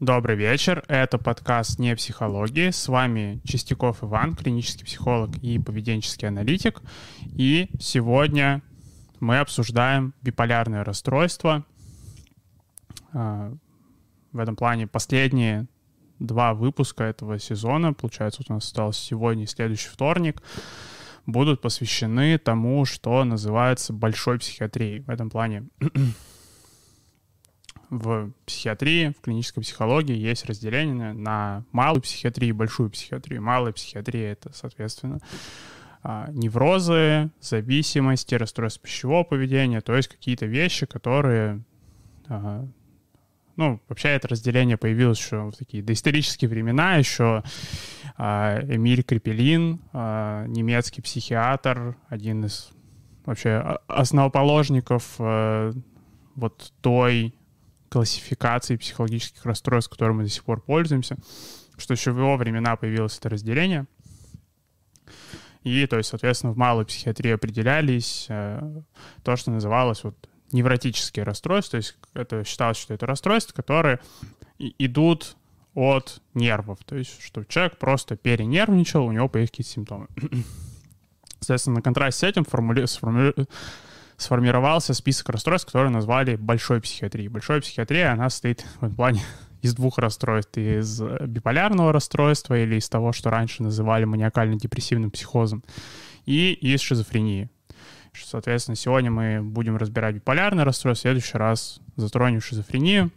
Добрый вечер, это подкаст «Не психологии». С вами Чистяков Иван, клинический психолог и поведенческий аналитик. И сегодня мы обсуждаем биполярное расстройство. А, в этом плане последние два выпуска этого сезона, получается, вот у нас осталось сегодня и следующий вторник, будут посвящены тому, что называется большой психиатрией. В этом плане в психиатрии, в клинической психологии есть разделение на малую психиатрию и большую психиатрию. Малая психиатрия — это, соответственно, а, неврозы, зависимости, расстройства пищевого поведения, то есть какие-то вещи, которые... А, ну, вообще это разделение появилось еще в такие доисторические времена, еще а, Эмиль Крепелин, немецкий психиатр, один из вообще основоположников э, вот той классификации психологических расстройств, которым мы до сих пор пользуемся, что еще в его времена появилось это разделение. И, то есть, соответственно, в малой психиатрии определялись э, то, что называлось вот невротические расстройства, то есть это считалось, что это расстройства, которые идут от нервов, то есть что человек просто перенервничал, у него появились какие-то симптомы. Соответственно, на контрасте с этим формули... сформули сформировался список расстройств, которые назвали большой психиатрией. Большая психиатрия, она состоит в этом плане из двух расстройств. Из биполярного расстройства или из того, что раньше называли маниакально-депрессивным психозом, и из шизофрении. Соответственно, сегодня мы будем разбирать биполярное расстройство, в следующий раз затронем шизофрению.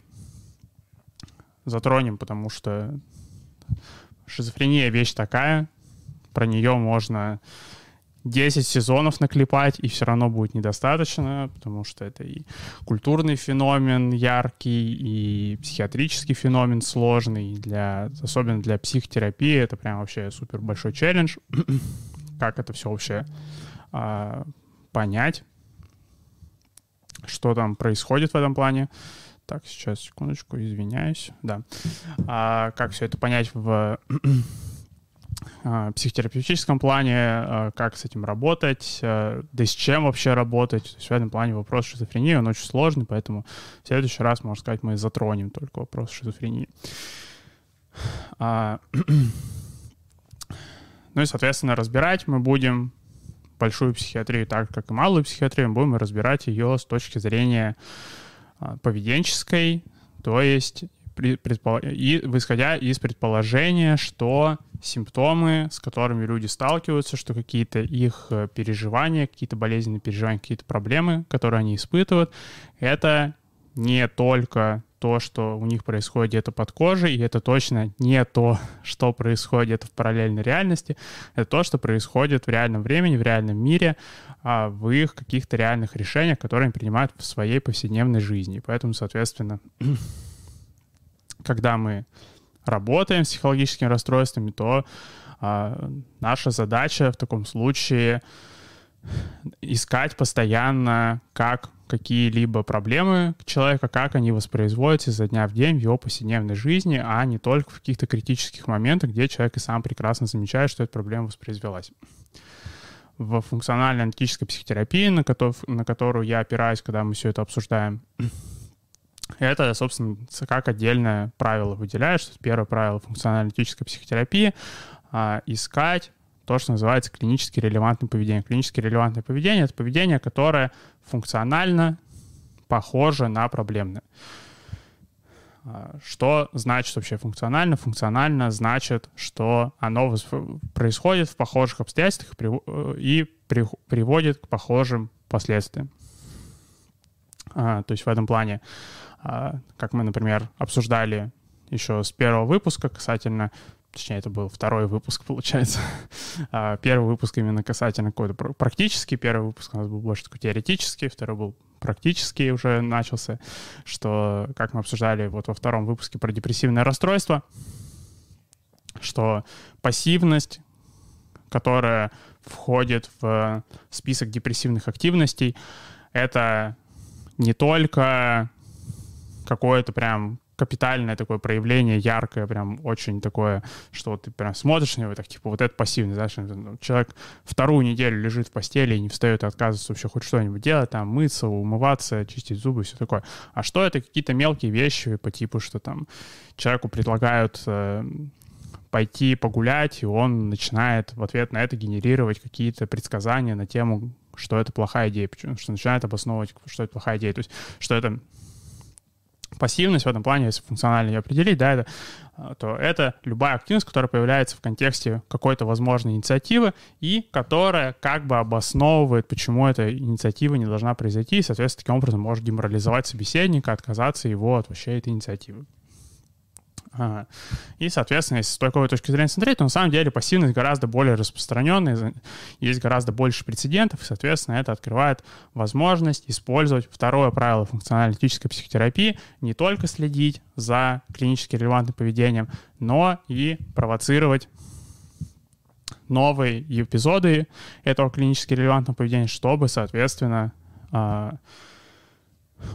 Затронем, потому что шизофрения — вещь такая, про нее можно 10 сезонов наклепать, и все равно будет недостаточно, потому что это и культурный феномен яркий, и психиатрический феномен сложный, для, особенно для психотерапии это прям вообще супер большой челлендж. как это все вообще а, понять, что там происходит в этом плане. Так, сейчас, секундочку, извиняюсь. Да. А, как все это понять в психотерапевтическом плане, а, как с этим работать, а, да с чем вообще работать. В этом плане вопрос шизофрении, он очень сложный, поэтому в следующий раз, можно сказать, мы затронем только вопрос шизофрении. А, ну и, соответственно, разбирать мы будем большую психиатрию так, как и малую психиатрию, мы будем разбирать ее с точки зрения поведенческой, то есть и исходя из предположения, что симптомы, с которыми люди сталкиваются, что какие-то их э, переживания, какие-то болезненные переживания, какие-то проблемы, которые они испытывают, это не только то, что у них происходит где-то под кожей, и это точно не то, что происходит в параллельной реальности, это то, что происходит в реальном времени, в реальном мире, а в их каких-то реальных решениях, которые они принимают в своей повседневной жизни. Поэтому, соответственно, когда мы работаем с психологическими расстройствами, то а, наша задача в таком случае искать постоянно, как какие-либо проблемы человека, как они воспроизводятся изо дня в день в его повседневной жизни, а не только в каких-то критических моментах, где человек и сам прекрасно замечает, что эта проблема воспроизвелась. В функциональной аналитической психотерапии, на, которую, на которую я опираюсь, когда мы все это обсуждаем, это, собственно, как отдельное правило выделяешь. Первое правило функционально-аналитической психотерапии а, — искать то, что называется клинически релевантным поведением. Клинически релевантное поведение — это поведение, которое функционально похоже на проблемное. А, что значит вообще функционально? Функционально значит, что оно происходит в похожих обстоятельствах и э, приводит к похожим последствиям. А, то есть в этом плане а, как мы, например, обсуждали еще с первого выпуска касательно точнее, это был второй выпуск, получается. А, первый выпуск именно касательно какой-то практический, первый выпуск у нас был больше такой теоретический, второй был практический уже начался, что, как мы обсуждали вот во втором выпуске про депрессивное расстройство, что пассивность, которая входит в список депрессивных активностей, это не только какое-то прям капитальное такое проявление, яркое, прям очень такое, что ты прям смотришь на него, так типа вот это пассивный, знаешь, ну, человек вторую неделю лежит в постели и не встает и отказывается вообще хоть что-нибудь делать, там мыться, умываться, чистить зубы, все такое. А что это какие-то мелкие вещи по типу, что там человеку предлагают э, пойти погулять, и он начинает в ответ на это генерировать какие-то предсказания на тему, что это плохая идея, почему, что начинает обосновывать, что это плохая идея, то есть что это пассивность в этом плане, если функционально ее определить, да, это, а, то это любая активность, которая появляется в контексте какой-то возможной инициативы и которая как бы обосновывает, почему эта инициатива не должна произойти, и, соответственно, таким образом может деморализовать собеседника, отказаться его от вообще этой инициативы. И, соответственно, если с такой точки зрения смотреть, то на самом деле пассивность гораздо более распространенная, есть гораздо больше прецедентов, и, соответственно, это открывает возможность использовать второе правило функционально-аналитической психотерапии, не только следить за клинически релевантным поведением, но и провоцировать новые эпизоды этого клинически релевантного поведения, чтобы, соответственно, а,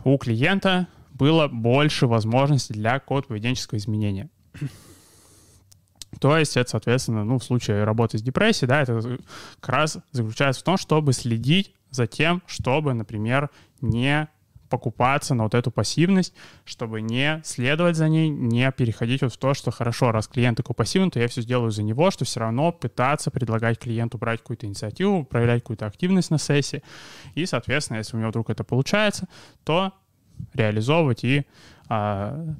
у клиента было больше возможностей для код поведенческого изменения. То есть это, соответственно, ну, в случае работы с депрессией, да, это как раз заключается в том, чтобы следить за тем, чтобы, например, не покупаться на вот эту пассивность, чтобы не следовать за ней, не переходить вот в то, что хорошо, раз клиент такой пассивный, то я все сделаю за него, что все равно пытаться предлагать клиенту брать какую-то инициативу, проявлять какую-то активность на сессии. И, соответственно, если у него вдруг это получается, то реализовывать. И а,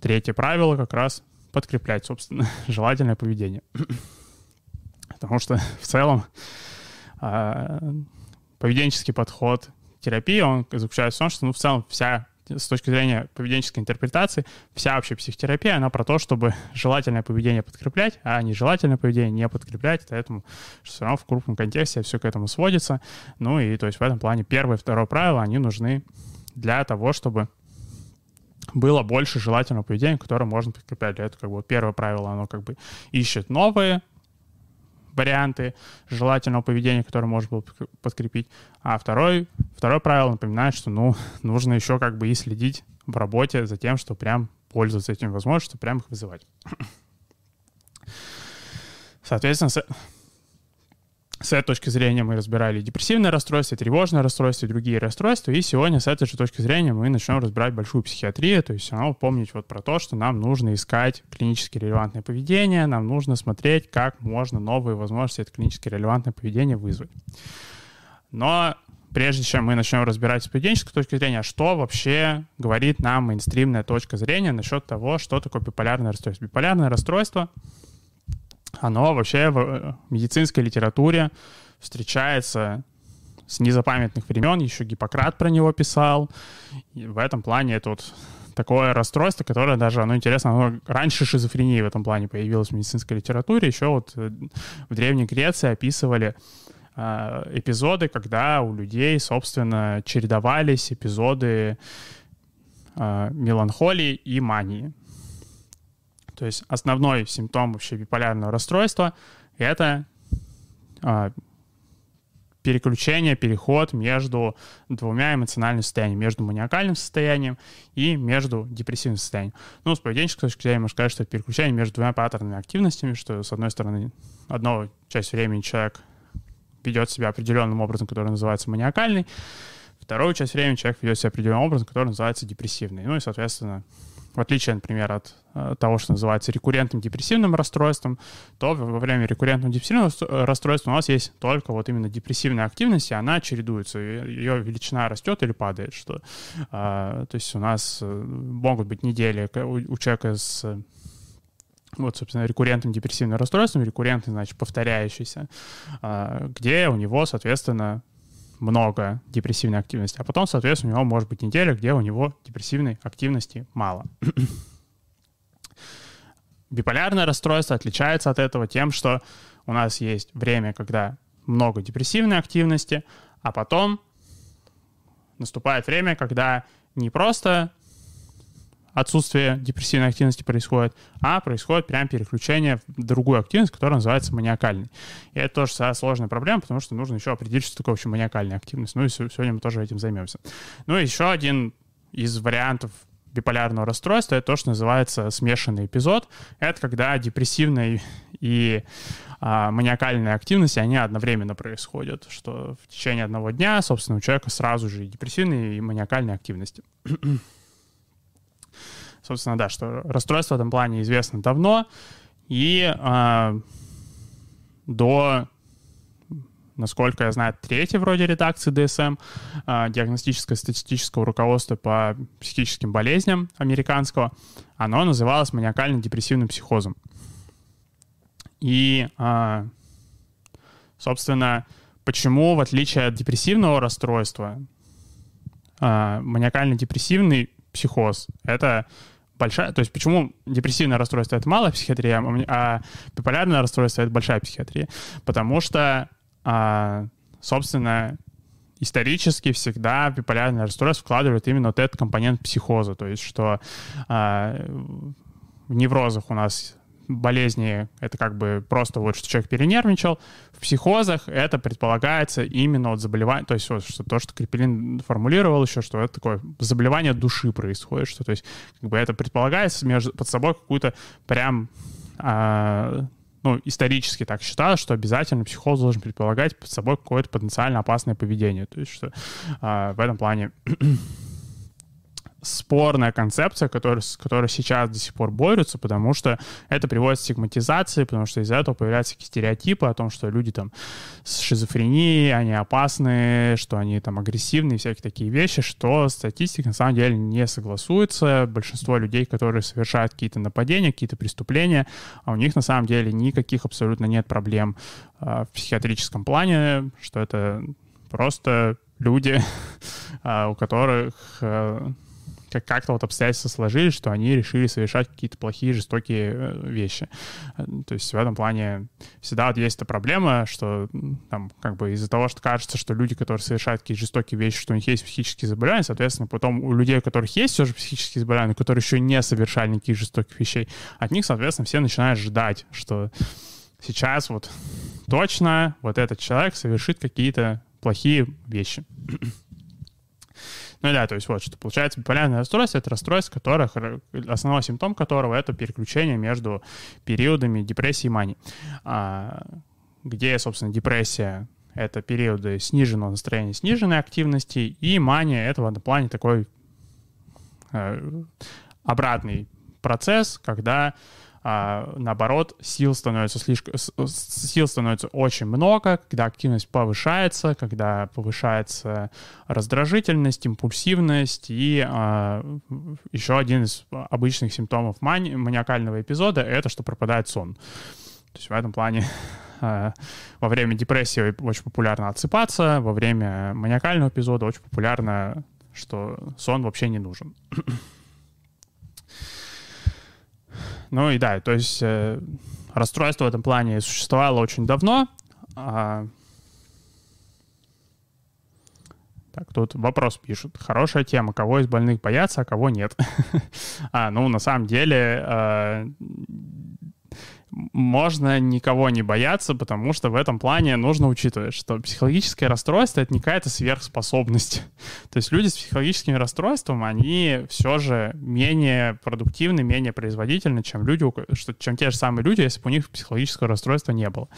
третье правило как раз подкреплять, собственно, желательное поведение. Потому что в целом а, поведенческий подход терапии, он заключается в том, что ну, в целом вся с точки зрения поведенческой интерпретации, вся вообще психотерапия, она про то, чтобы желательное поведение подкреплять, а нежелательное поведение не подкреплять, поэтому все равно в крупном контексте все к этому сводится. Ну и то есть в этом плане первое и второе правило, они нужны для того, чтобы было больше желательного поведения, которое можно подкреплять. Для этого как бы первое правило, оно как бы ищет новые варианты желательного поведения, которое можно было подкрепить. А второй, второе правило напоминает, что ну, нужно еще как бы и следить в работе за тем, что прям пользоваться этим возможностью, прям их вызывать. Соответственно, с этой точки зрения мы разбирали депрессивное расстройство, тревожное расстройство другие расстройства. И сегодня с этой же точки зрения мы начнем разбирать большую психиатрию, то есть равно помнить вот про то, что нам нужно искать клинически релевантное поведение, нам нужно смотреть, как можно новые возможности это клинически релевантное поведение вызвать. Но прежде чем мы начнем разбирать с поведенческой точки зрения, что вообще говорит нам мейнстримная точка зрения насчет того, что такое биполярное расстройство. Биполярное расстройство — оно вообще в э, медицинской литературе встречается с незапамятных времен, еще Гиппократ про него писал. И в этом плане это вот такое расстройство, которое даже, оно интересно, оно раньше шизофрении в этом плане появилось в медицинской литературе. Еще вот э, в Древней Греции описывали э, эпизоды, когда у людей, собственно, чередовались эпизоды э, меланхолии и мании. То есть основной симптом вообще биполярного расстройства — это а, переключение, переход между двумя эмоциональными состояниями, между маниакальным состоянием и между депрессивным состоянием. Ну, с поведенческой точки зрения можно сказать, что это переключение между двумя паттернами активностями, что, с одной стороны, одну часть времени человек ведет себя определенным образом, который называется маниакальный, вторую часть времени человек ведет себя определенным образом, который называется депрессивный. Ну и, соответственно, в отличие, например, от э, того, что называется рекуррентным депрессивным расстройством, то во время рекуррентного депрессивного э, расстройства у нас есть только вот именно депрессивная активность, и она чередуется, ее величина растет или падает, что, а, то есть у нас э, могут быть недели у, человека с вот, собственно, рекуррентным депрессивным расстройством, рекуррентный, значит, повторяющийся, а, где у него, соответственно, много депрессивной активности, а потом, соответственно, у него может быть неделя, где у него депрессивной активности мало. Биполярное расстройство отличается от этого тем, что у нас есть время, когда много депрессивной активности, а потом наступает время, когда не просто отсутствие депрессивной активности происходит, а происходит прям переключение в другую активность, которая называется маниакальной. И это тоже сложная проблема, потому что нужно еще определить, что такое вообще маниакальная активность. Ну и сегодня мы тоже этим займемся. Ну и еще один из вариантов биполярного расстройства, это то, что называется смешанный эпизод. Это когда депрессивная и а, маниакальная активность, они одновременно происходят, что в течение одного дня, собственно, у человека сразу же и депрессивная, и маниакальная активность. Собственно, да, что расстройство в этом плане известно давно, и а, до насколько я знаю, третьей вроде редакции DSM, э, диагностическое статистического руководства по психическим болезням американского, оно называлось маниакально-депрессивным психозом. И, э, собственно, почему, в отличие от депрессивного расстройства, э, маниакально-депрессивный психоз — это большая... То есть почему депрессивное расстройство — это малая психиатрия, а биполярное расстройство — это большая психиатрия? Потому что а, собственно, исторически всегда в биполярное расстройство вкладывают именно вот этот компонент психоза, то есть что а, в неврозах у нас болезни — это как бы просто вот, что человек перенервничал. В психозах это предполагается именно от заболевания, то есть вот, что то, что Крепелин формулировал еще, что это такое заболевание души происходит, что то есть как бы это предполагается между, под собой какую-то прям а, ну, исторически так считалось, что обязательно психолог должен предполагать под собой какое-то потенциально опасное поведение. То есть что э, в этом плане спорная концепция, которая, с сейчас до сих пор борются, потому что это приводит к стигматизации, потому что из-за этого появляются такие стереотипы о том, что люди там с шизофренией, они опасны, что они там агрессивные, всякие такие вещи, что статистика на самом деле не согласуется. Большинство людей, которые совершают какие-то нападения, какие-то преступления, а у них на самом деле никаких абсолютно нет проблем э, в психиатрическом плане, что это просто люди, а, у которых э, как- как-то вот обстоятельства сложились, что они решили совершать какие-то плохие, жестокие э, вещи. То есть в этом плане всегда вот есть эта проблема, что там как бы из-за того, что кажется, что люди, которые совершают какие-то жестокие вещи, что у них есть психические заболевания, соответственно, потом у людей, у которых есть все же психические заболевания, которые еще не совершали никаких жестоких вещей, от них, соответственно, все начинают ждать, что сейчас вот точно вот этот человек совершит какие-то плохие вещи. Ну да, то есть вот, что получается биполярное расстройство — это расстройство, которых, основной симптом которого — это переключение между периодами депрессии и мании. А, где, собственно, депрессия — это периоды сниженного настроения, сниженной активности, и мания — это в этом плане такой э, обратный процесс, когда а, наоборот, сил становится слишком, сил становится очень много, когда активность повышается, когда повышается раздражительность, импульсивность и а, еще один из обычных симптомов мани- маниакального эпизода — это что пропадает сон. То есть в этом плане а, во время депрессии очень популярно отсыпаться, во время маниакального эпизода очень популярно, что сон вообще не нужен. Ну и да, то есть э, расстройство в этом плане существовало очень давно. А... Так, тут вопрос пишут. Хорошая тема. Кого из больных боятся, а кого нет? а, ну, на самом деле, э, можно никого не бояться, потому что в этом плане нужно учитывать, что психологическое расстройство — это не какая-то сверхспособность. То есть люди с психологическим расстройством, они все же менее продуктивны, менее производительны, чем люди, что, чем те же самые люди, если бы у них психологического расстройства не было.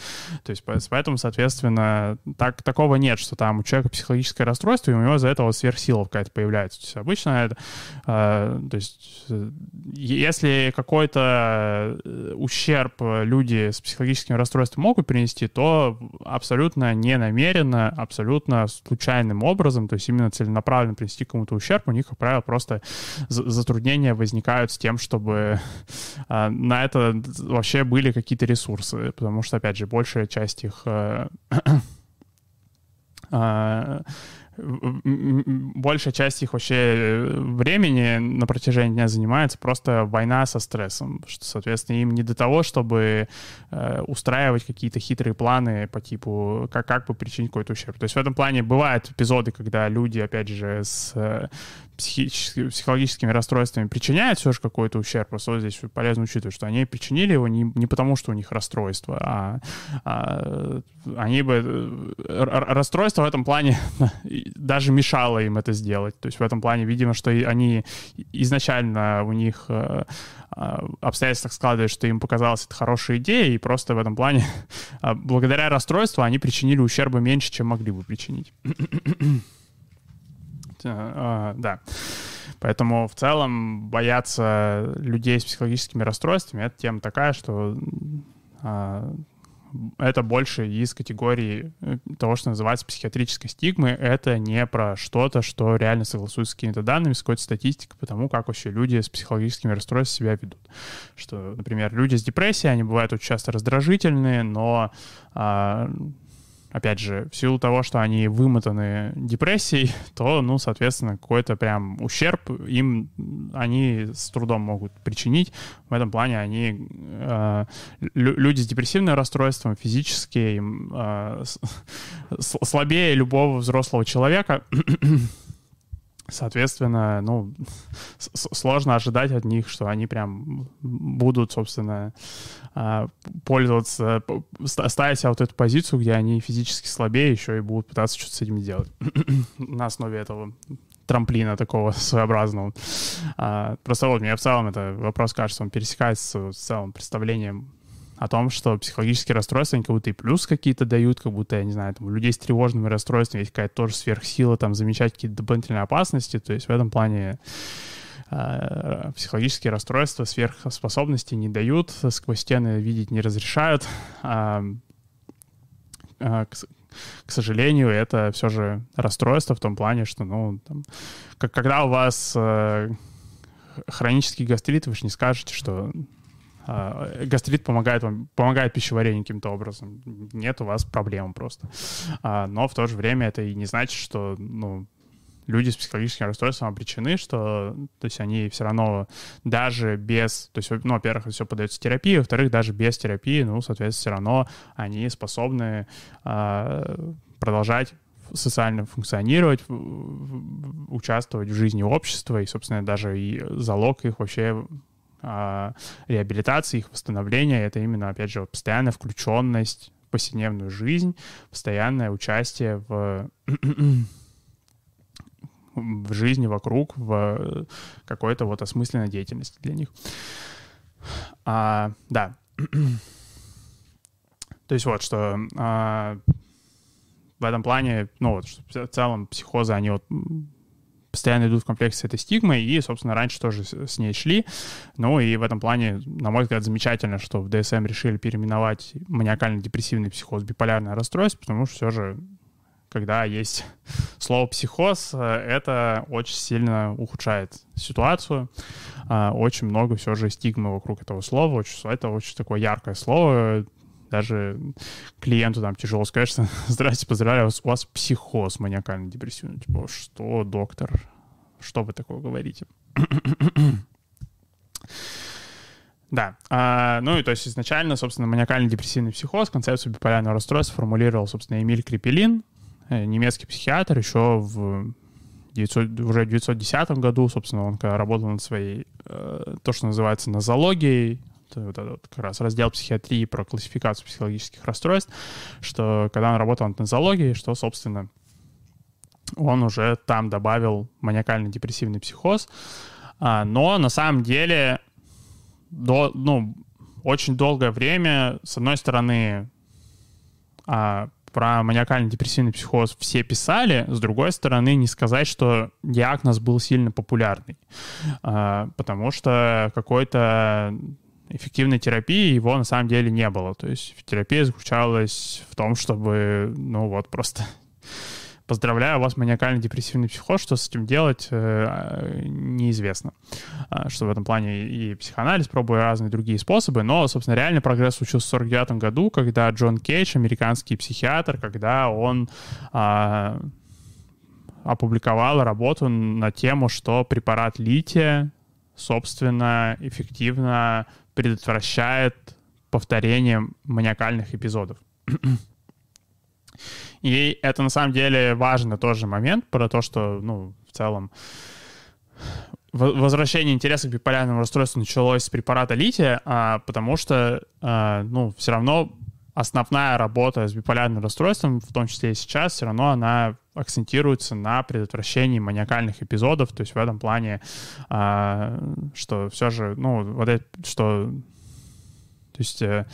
То есть поэтому, соответственно, так, такого нет, что там у человека психологическое расстройство, и у него из-за этого сверхсила какая-то появляется. То есть обычно это... Э, то есть э, если какой-то э, ущерб люди с психологическим расстройством могут принести, то абсолютно не намеренно, абсолютно случайным образом, то есть именно целенаправленно принести кому-то ущерб, у них, как правило, просто затруднения возникают с тем, чтобы а, на это вообще были какие-то ресурсы, потому что, опять же, большая часть их э, а, большая часть их вообще э, времени на протяжении дня занимается просто война со стрессом, что, соответственно, им не до того, чтобы э, устраивать какие-то хитрые планы по типу, как, как бы причинить какой-то ущерб. То есть в этом плане бывают эпизоды, когда люди, опять же, с э, психическими, психологическими расстройствами причиняют все же какой-то ущерб, просто вот здесь полезно учитывать, что они причинили его не, не потому, что у них расстройство, а, а они бы... Расстройство в этом плане даже мешало им это сделать. То есть в этом плане, видимо, что они изначально у них э, а, обстоятельства складываются, что им показалась это хорошая идея, и просто в этом плане а, благодаря расстройству они причинили ущерба меньше, чем могли бы причинить. А, да. Поэтому в целом бояться людей с психологическими расстройствами — это тема такая, что а, это больше из категории э, того, что называется психиатрической стигмы. Это не про что-то, что реально согласуется с какими-то данными, с какой-то статистикой, потому как вообще люди с психологическими расстройствами себя ведут. Что, например, люди с депрессией, они бывают очень часто раздражительные, но а, опять же, в силу того, что они вымотаны депрессией, то, ну, соответственно, какой-то прям ущерб им они с трудом могут причинить. В этом плане они, э, люди с депрессивным расстройством, физически э, слабее любого взрослого человека, Соответственно, ну, сложно ожидать от них, что они прям будут, собственно, а, пользоваться, ставить себя вот эту позицию, где они физически слабее, еще и будут пытаться что-то с этим делать на основе этого трамплина такого своеобразного. А, просто вот мне в целом это вопрос, кажется, он пересекается с целым представлением о том, что психологические расстройства, они как будто и плюс какие-то дают, как будто, я не знаю, там, у людей с тревожными расстройствами есть какая-то тоже сверхсила, там, замечать какие-то дополнительные опасности, то есть в этом плане э, психологические расстройства сверхспособности не дают, сквозь стены видеть не разрешают. А, а, к, сожалению, это все же расстройство в том плане, что, ну, там, когда у вас э, хронический гастрит, вы же не скажете, что а, гастрит помогает вам, помогает пищеварению каким-то образом. Нет у вас проблем просто. А, но в то же время это и не значит, что, ну, люди с психологическим расстройством обречены, что, то есть они все равно даже без, то есть, ну, во-первых, все подается терапии, во-вторых, даже без терапии, ну, соответственно, все равно они способны э, продолжать социально функционировать, участвовать в жизни общества, и, собственно, даже и залог их вообще а, реабилитации, их восстановления. Это именно, опять же, постоянная включенность в повседневную жизнь, постоянное участие в в жизни вокруг, в какой-то вот осмысленной деятельности для них. А, да. То есть вот, что а, в этом плане, ну вот, в целом психозы, они вот постоянно идут в комплекте с этой стигмой, и, собственно, раньше тоже с ней шли. Ну и в этом плане, на мой взгляд, замечательно, что в ДСМ решили переименовать маниакально-депрессивный психоз биполярное расстройство, потому что все же когда есть слово психоз, это очень сильно ухудшает ситуацию. А, очень много все же стигмы вокруг этого слова. Очень, это очень такое яркое слово. Даже клиенту там тяжело сказать, что «Здрасте, поздравляю, у вас психоз маниакально-депрессивный». Типа, что, доктор? Что вы такое говорите? Да. А, ну и то есть изначально, собственно, маниакально-депрессивный психоз, концепцию биполярного расстройства формулировал, собственно, Эмиль Крепелин, э, немецкий психиатр, еще в 900, уже в 1910 году, собственно, он когда работал над своей, э, то, что называется нозологией, вот этот как раз раздел психиатрии про классификацию психологических расстройств, что когда он работал над нозологией, что, собственно, он уже там добавил маниакально-депрессивный психоз. А, но на самом деле до, ну, очень долгое время, с одной стороны, а, про маниакально-депрессивный психоз все писали, с другой стороны, не сказать, что диагноз был сильно популярный, а, потому что какой-то эффективной терапии его на самом деле не было. То есть терапия заключалась в том, чтобы, ну вот, просто поздравляю, у вас маниакально-депрессивный психоз, что с этим делать, э, неизвестно. А, что в этом плане и психоанализ пробует разные другие способы, но, собственно, реальный прогресс случился в 1949 году, когда Джон Кейдж, американский психиатр, когда он а, опубликовал работу на тему, что препарат лития, собственно, эффективно предотвращает повторение маниакальных эпизодов. И это на самом деле важный тоже момент про то, что, ну, в целом возвращение интереса к биполярному расстройству началось с препарата лития, а, потому что, а, ну, все равно основная работа с биполярным расстройством, в том числе и сейчас, все равно она акцентируется на предотвращении маниакальных эпизодов, то есть в этом плане, а, что все же, ну, вот это, что, то есть э,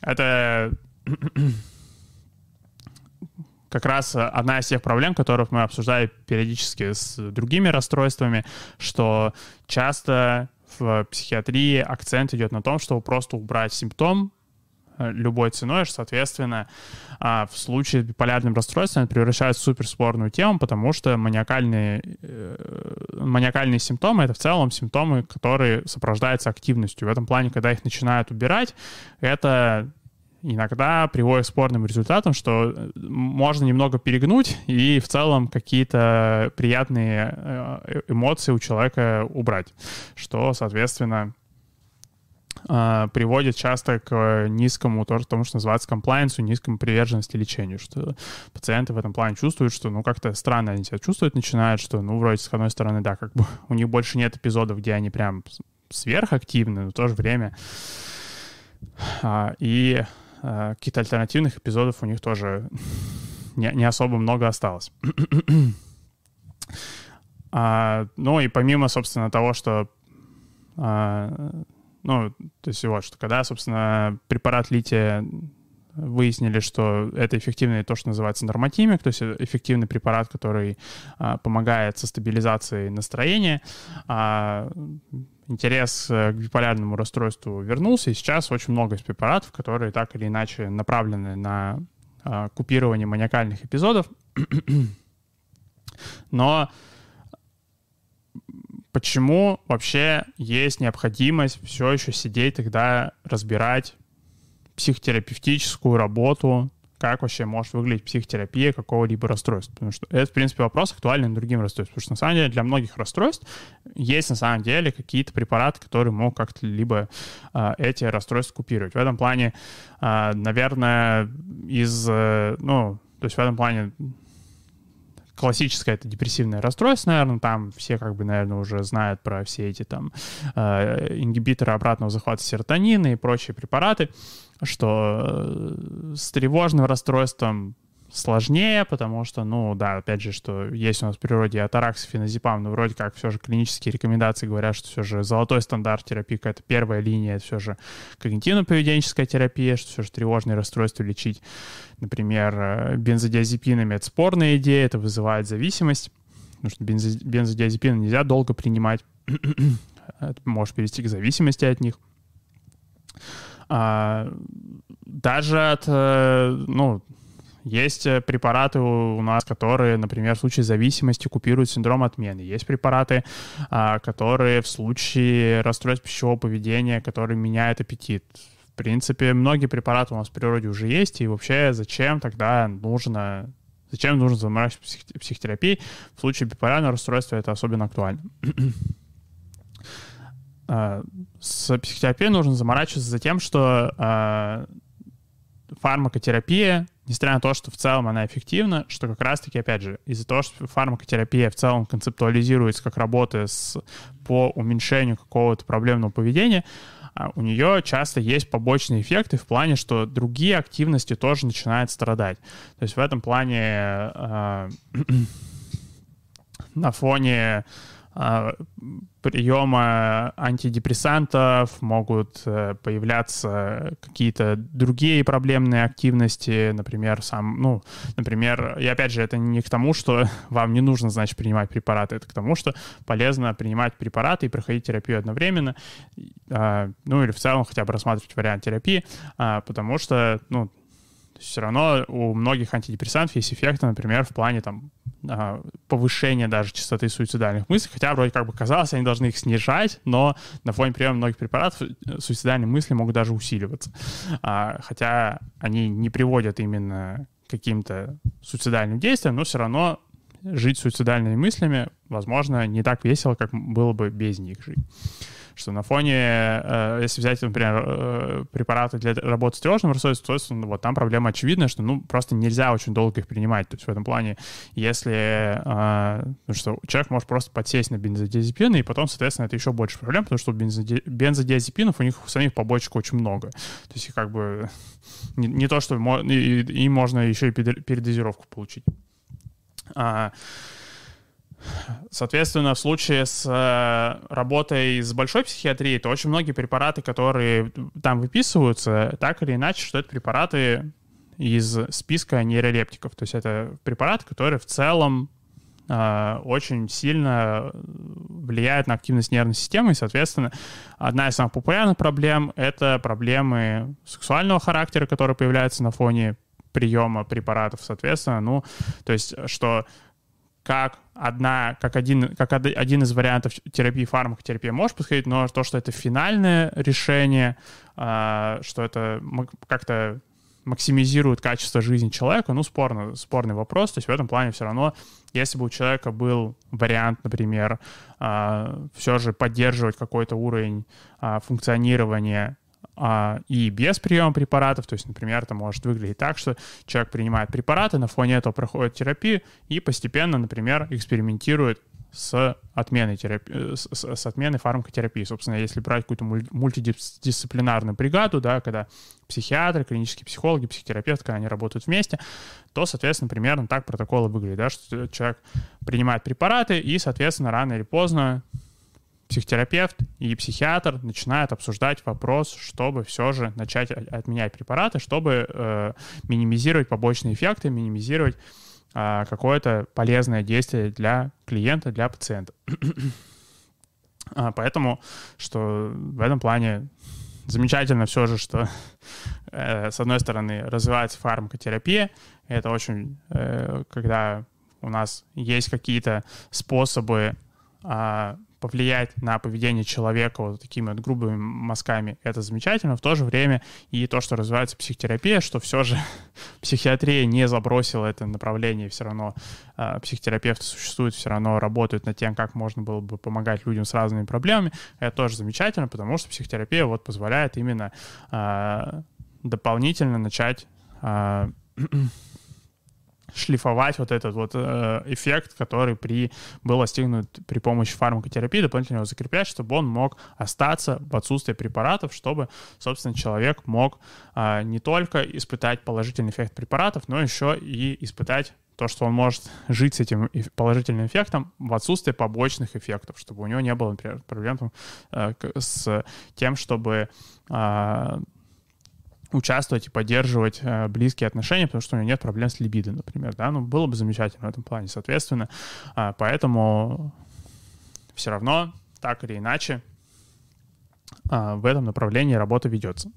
это как раз одна из тех проблем, которых мы обсуждаем периодически с другими расстройствами, что часто в психиатрии акцент идет на том, чтобы просто убрать симптом, Э, любой ценой, соответственно, а, в случае с биполярным расстройством это превращается в суперспорную тему, потому что маниакальные, э, маниакальные симптомы — это в целом симптомы, которые сопровождаются активностью. В этом плане, когда их начинают убирать, это иногда приводит к спорным результатам, что э, можно немного перегнуть и в целом какие-то приятные эмоции у человека убрать, что, соответственно, э, приводит часто к низкому, то, тому, что называется комплайенсу, низкому приверженности лечению, что пациенты в этом плане чувствуют, что, ну, как-то странно они себя чувствуют, начинают, что, ну, вроде, с одной стороны, да, как бы у них больше нет эпизодов, где они прям сверхактивны, но в то же время а, и а, каких-то альтернативных эпизодов у них тоже не, не особо много осталось. а, ну и помимо, собственно, того, что а, ну, то есть вот, что когда, собственно, препарат лития выяснили, что это эффективный то, что называется нормотимик, то есть эффективный препарат, который а, помогает со стабилизацией настроения. А, интерес к биполярному расстройству вернулся, и сейчас очень много из препаратов, которые так или иначе направлены на а, купирование маниакальных эпизодов. Но почему вообще есть необходимость все еще сидеть тогда разбирать психотерапевтическую работу, как вообще может выглядеть психотерапия какого-либо расстройства. Потому что это, в принципе, вопрос актуален другим расстройствам. Потому что, на самом деле, для многих расстройств есть, на самом деле, какие-то препараты, которые могут как-то либо э, эти расстройства купировать. В этом плане, э, наверное, из, э, ну, то есть в этом плане классическое это депрессивное расстройство, наверное, там все как бы, наверное, уже знают про все эти там э, ингибиторы обратного захвата серотонина и прочие препараты, что э, с тревожным расстройством сложнее, потому что, ну, да, опять же, что есть у нас в природе атаракс, феназепам, но вроде как все же клинические рекомендации говорят, что все же золотой стандарт терапии, какая-то первая линия, это все же когнитивно-поведенческая терапия, что все же тревожные расстройства лечить, например, э, бензодиазепинами. Это спорная идея, это вызывает зависимость, потому что бензо, бензодиазепины нельзя долго принимать, это может привести к зависимости от них. А, даже от, э, ну, есть э, препараты у нас, которые, например, в случае зависимости купируют синдром отмены. Есть препараты, а, которые в случае расстройств пищевого поведения, которые меняют аппетит. В принципе, многие препараты у нас в природе уже есть, и вообще зачем тогда нужно Зачем нужно заморачиваться психотерапией? В случае биполярного расстройства это особенно актуально. А, с психотерапией нужно заморачиваться за тем, что а, фармакотерапия несмотря на то, что в целом она эффективна, что как раз-таки, опять же, из-за того, что фармакотерапия в целом концептуализируется как работа с, по уменьшению какого-то проблемного поведения, а, у нее часто есть побочные эффекты в плане, что другие активности тоже начинают страдать. То есть в этом плане э, на фоне приема антидепрессантов, могут э, появляться какие-то другие проблемные активности, например, сам, ну, например, и опять же, это не к тому, что вам не нужно, значит, принимать препараты, это к тому, что полезно принимать препараты и проходить терапию одновременно, а, ну, или в целом хотя бы рассматривать вариант терапии, а, потому что, ну, все равно у многих антидепрессантов есть эффекты, например, в плане там а, повышения даже частоты суицидальных мыслей, хотя вроде как бы казалось, они должны их снижать, но на фоне приема многих препаратов э, суицидальные мысли могут даже усиливаться. А, хотя они не приводят именно к каким-то суицидальным действиям, но все равно жить суицидальными мыслями, возможно, не так весело, как было бы без них жить что на фоне, э, если взять, например, э, препараты для работы с тревожным расстройством, то ну, вот там проблема очевидная, что ну просто нельзя очень долго их принимать. То есть в этом плане, если э, ну, что человек может просто подсесть на бензодиазепины, и потом, соответственно, это еще больше проблем, потому что бензоди... бензодиазепинов у них у самих побочек очень много. То есть как бы не, не то, что и, и можно еще и передозировку получить. А, Соответственно, в случае с э, работой с большой психиатрией, то очень многие препараты, которые там выписываются, так или иначе, что это препараты из списка нейролептиков. То есть это препараты, которые в целом э, очень сильно влияют на активность нервной системы, и, соответственно, одна из самых популярных проблем — это проблемы сексуального характера, которые появляются на фоне приема препаратов, соответственно, ну, то есть, что как одна, как один, как один из вариантов терапии фармакотерапия может подходить, но то, что это финальное решение, а, что это как-то максимизирует качество жизни человека, ну, спорно, спорный вопрос. То есть в этом плане все равно, если бы у человека был вариант, например, а, все же поддерживать какой-то уровень а, функционирования и без приема препаратов. То есть, например, это может выглядеть так, что человек принимает препараты, на фоне этого проходит терапию и постепенно, например, экспериментирует с отменой, терапии, с, с отменой фармакотерапии. Собственно, если брать какую-то мультидисциплинарную бригаду, да, когда психиатры, клинические психологи, психотерапевты, когда они работают вместе, то, соответственно, примерно так протоколы выглядят, да, что человек принимает препараты и, соответственно, рано или поздно психотерапевт и психиатр начинают обсуждать вопрос, чтобы все же начать отменять препараты, чтобы э, минимизировать побочные эффекты, минимизировать э, какое-то полезное действие для клиента, для пациента. а, поэтому, что в этом плане замечательно все же, что э, с одной стороны развивается фармакотерапия, это очень, э, когда у нас есть какие-то способы а, повлиять на поведение человека вот такими вот грубыми мазками, это замечательно. В то же время и то, что развивается психотерапия, что все же психиатрия не забросила это направление, все равно э, психотерапевты существуют, все равно работают над тем, как можно было бы помогать людям с разными проблемами. Это тоже замечательно, потому что психотерапия вот позволяет именно э, дополнительно начать э, шлифовать вот этот вот э, эффект, который при, был достигнут при помощи фармакотерапии, дополнительно его закреплять, чтобы он мог остаться в отсутствии препаратов, чтобы, собственно, человек мог э, не только испытать положительный эффект препаратов, но еще и испытать то, что он может жить с этим положительным эффектом в отсутствии побочных эффектов, чтобы у него не было, например, проблем э, с тем, чтобы э, участвовать и поддерживать э, близкие отношения, потому что у него нет проблем с либидо, например, да, ну, было бы замечательно в этом плане, соответственно, э, поэтому все равно, так или иначе, э, в этом направлении работа ведется.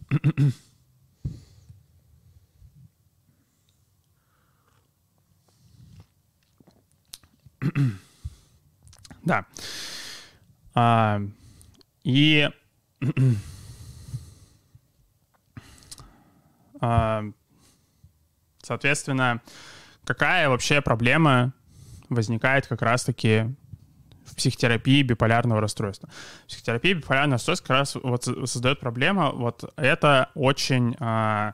да. А, и А, соответственно, какая вообще проблема возникает как раз-таки в психотерапии биполярного расстройства. Психотерапия биполярного расстройства как раз вот создает проблему, вот это очень а,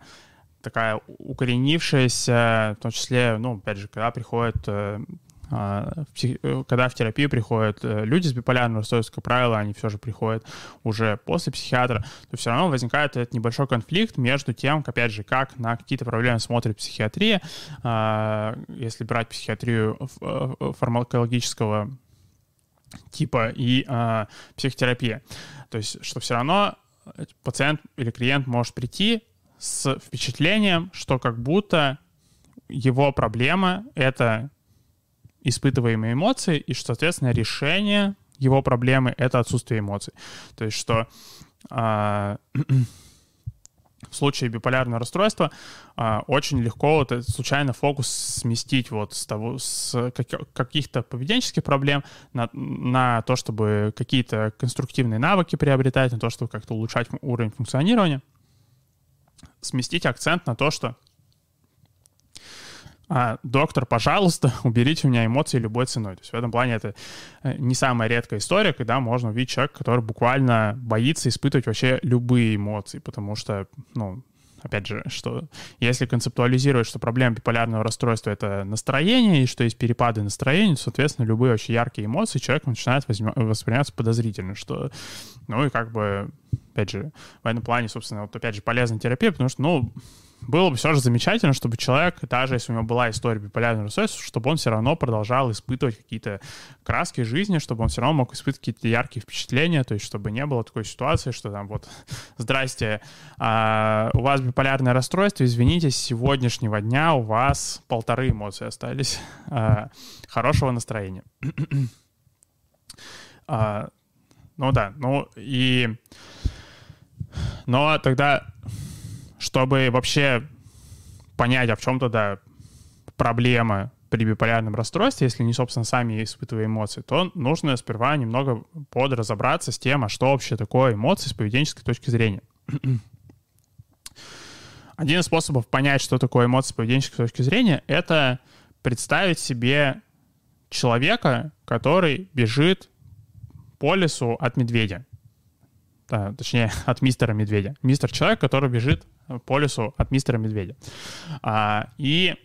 такая укоренившаяся, в том числе, ну, опять же, когда приходят а, э, когда в терапию приходят э, люди с биполярным расстройством, как правило, они все же приходят уже после психиатра, то все равно возникает этот небольшой конфликт между тем, опять же, как на какие-то проблемы смотрит психиатрия, а, если брать психиатрию э, фармакологического типа и а, психотерапия. То есть, что все равно пациент или клиент может прийти с впечатлением, что как будто его проблема — это испытываемые эмоции, и, что, соответственно, решение его проблемы — это отсутствие эмоций. То есть, что а, в случае биполярного расстройства а, очень легко вот случайно фокус сместить вот с того, с каких-то поведенческих проблем на, на то, чтобы какие-то конструктивные навыки приобретать, на то, чтобы как-то улучшать уровень функционирования, сместить акцент на то, что а, доктор, пожалуйста, уберите у меня эмоции любой ценой. То есть в этом плане это э, не самая редкая история, когда можно увидеть человека, который буквально боится испытывать вообще любые эмоции, потому что, ну, опять же, что если концептуализировать, что проблема биполярного расстройства — это настроение, и что есть перепады настроения, то, соответственно, любые очень яркие эмоции человек начинает восприниматься подозрительно, что, ну, и как бы, опять же, в этом плане, собственно, вот опять же, полезная терапия, потому что, ну, было бы все же замечательно, чтобы человек, даже если у него была история биполярного расстройства, чтобы он все равно продолжал испытывать какие-то краски жизни, чтобы он все равно мог испытывать какие-то яркие впечатления, то есть чтобы не было такой ситуации, что там вот, здрасте, а, у вас биполярное расстройство, извините, с сегодняшнего дня у вас полторы эмоции остались. А, хорошего настроения. а, ну да, ну и... Но тогда чтобы вообще понять, а в чем тогда проблема при биполярном расстройстве, если не, собственно, сами испытывая эмоции, то нужно сперва немного подразобраться с тем, а что вообще такое эмоции с поведенческой точки зрения. Один из способов понять, что такое эмоции с поведенческой точки зрения, это представить себе человека, который бежит по лесу от медведя. Да, точнее, от мистера медведя. Мистер человек, который бежит по лесу от мистера Медведя. А, и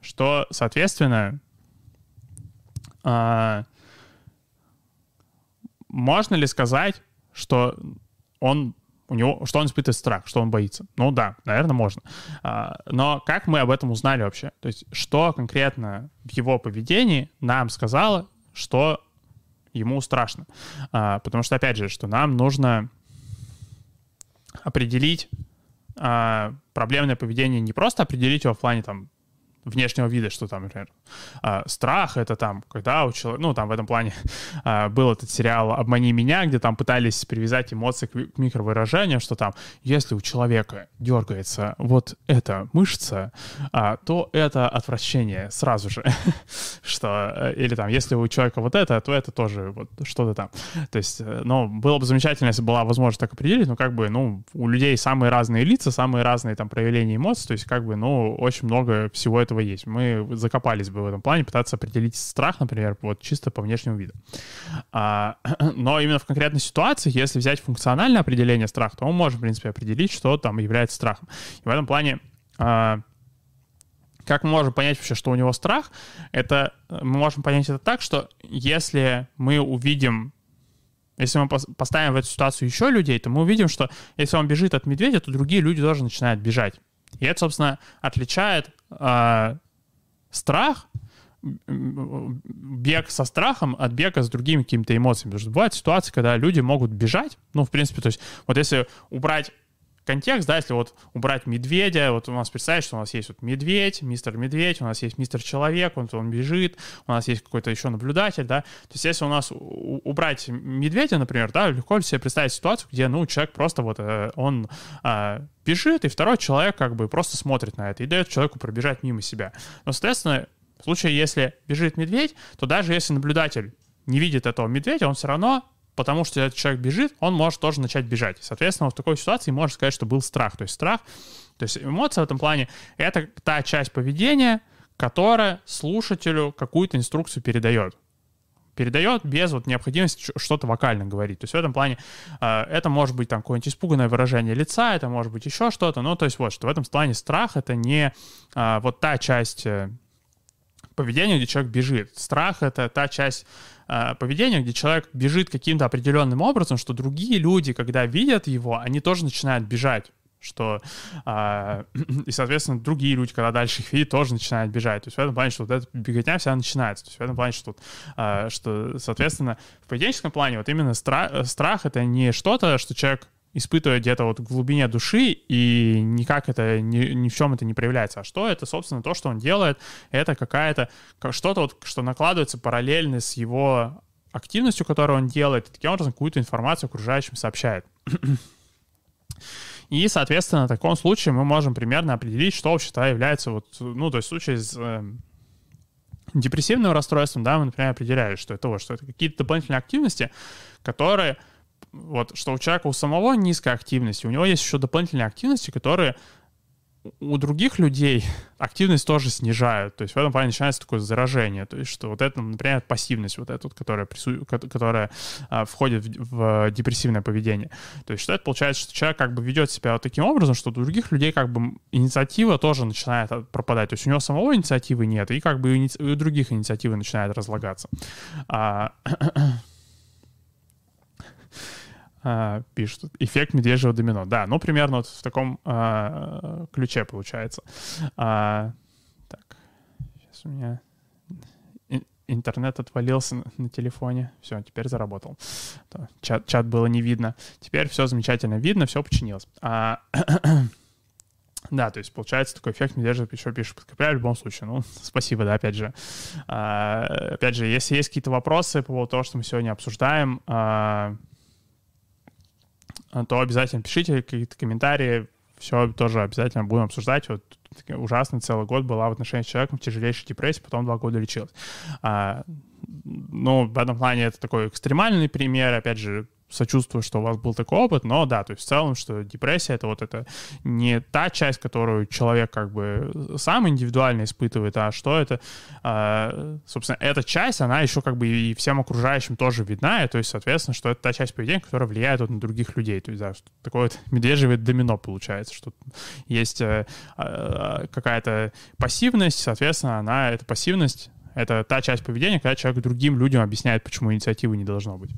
что, соответственно, а, можно ли сказать, что он у него, что он испытывает страх, что он боится. Ну да, наверное, можно. А, но как мы об этом узнали вообще? То есть что конкретно в его поведении нам сказало, что ему страшно? А, потому что, опять же, что нам нужно определить а, проблемное поведение не просто определить его в плане там внешнего вида, что там, например, э, страх — это там, когда у человека, ну, там в этом плане э, был этот сериал «Обмани меня», где там пытались привязать эмоции к, микровыражению, что там, если у человека дергается вот эта мышца, э, то это отвращение сразу же, что, э, или там, если у человека вот это, то это тоже вот что-то там. То есть, ну, было бы замечательно, если была возможность так определить, но как бы, ну, у людей самые разные лица, самые разные там проявления эмоций, то есть, как бы, ну, очень много всего этого есть. Мы закопались бы в этом плане, пытаться определить страх, например, вот чисто по внешнему виду. А, но именно в конкретной ситуации, если взять функциональное определение страха, то мы можем, в принципе, определить, что там является страхом. И в этом плане а, как мы можем понять вообще, что у него страх? Это мы можем понять это так, что если мы увидим, если мы поставим в эту ситуацию еще людей, то мы увидим, что если он бежит от медведя, то другие люди тоже начинают бежать. И это, собственно, отличает э, страх, бег со страхом от бега с другими какими-то эмоциями. Потому что бывают ситуации, когда люди могут бежать. Ну, в принципе, то есть вот если убрать контекст, да, если вот убрать медведя, вот у нас представить, что у нас есть вот медведь, мистер медведь, у нас есть мистер человек, вот он бежит, у нас есть какой-то еще наблюдатель, да, то есть если у нас убрать медведя, например, да, легко себе представить ситуацию, где, ну, человек просто вот, э, он а, бежит, и второй человек как бы просто смотрит на это и дает человеку пробежать мимо себя. Но, соответственно, в случае, если бежит медведь, то даже если наблюдатель не видит этого медведя, он все равно потому что этот человек бежит, он может тоже начать бежать. Соответственно, в такой ситуации можно сказать, что был страх. То есть страх, то есть эмоция в этом плане — это та часть поведения, которая слушателю какую-то инструкцию передает передает без вот необходимости что-то вокально говорить. То есть в этом плане э, это может быть там какое-нибудь испуганное выражение лица, это может быть еще что-то. Ну, то есть вот, что в этом плане страх — это не э, вот та часть э, поведения, где человек бежит. Страх — это та часть э, поведения, где человек бежит каким-то определенным образом, что другие люди, когда видят его, они тоже начинают бежать что а, и, соответственно, другие люди, когда дальше их видят, тоже начинают бежать. То есть в этом плане, что вот эта беготня вся начинается. То есть в этом плане, что, а, что соответственно, в поведенческом плане вот именно страх, страх — это не что-то, что человек испытывая где-то вот в глубине души, и никак это, ни, ни в чем это не проявляется. А что это, собственно, то, что он делает, это какая-то, что-то вот, что накладывается параллельно с его активностью, которую он делает, и таким образом какую-то информацию окружающим сообщает. И, соответственно, в таком случае мы можем примерно определить, что вообще-то является вот, ну, то есть в случае с э, депрессивным расстройством, да, мы, например, определяем, что это вот, что это какие-то дополнительные активности, которые вот, что у человека у самого низкая активность, у него есть еще дополнительные активности, которые у других людей активность тоже снижают. То есть в этом плане начинается такое заражение. То есть что вот это, например, пассивность вот эта, которая, прису... которая а, входит в, в депрессивное поведение. То есть что это получается, что человек как бы ведет себя вот таким образом, что у других людей как бы инициатива тоже начинает пропадать. То есть у него самого инициативы нет, и как бы и у других инициативы начинает разлагаться. А... Uh, пишут. Эффект медвежьего домино. Да, ну, примерно вот в таком uh, ключе получается. Uh, так, сейчас у меня интернет отвалился на, телефоне. Все, теперь заработал. Чат, чат было не видно. Теперь все замечательно видно, все починилось. А, да, то есть получается такой эффект медвежьего еще пишет подкрепляю в любом случае. Ну, спасибо, да, опять же. А, опять же, если есть какие-то вопросы по поводу того, что мы сегодня обсуждаем, а, то обязательно пишите какие-то комментарии, все тоже обязательно будем обсуждать. Вот ужасный целый год была в отношении с человеком в тяжелейшей депрессии, потом два года лечилась. А, ну, в этом плане это такой экстремальный пример, опять же, сочувствую, что у вас был такой опыт, но да, то есть в целом, что депрессия — это вот это не та часть, которую человек как бы сам индивидуально испытывает, а что это, э, собственно, эта часть, она еще как бы и всем окружающим тоже видна, и то есть, соответственно, что это та часть поведения, которая влияет вот на других людей, то есть, да, такое вот медвежье домино получается, что есть э, э, какая-то пассивность, соответственно, она, эта пассивность, это та часть поведения, когда человек другим людям объясняет, почему инициативы не должно быть.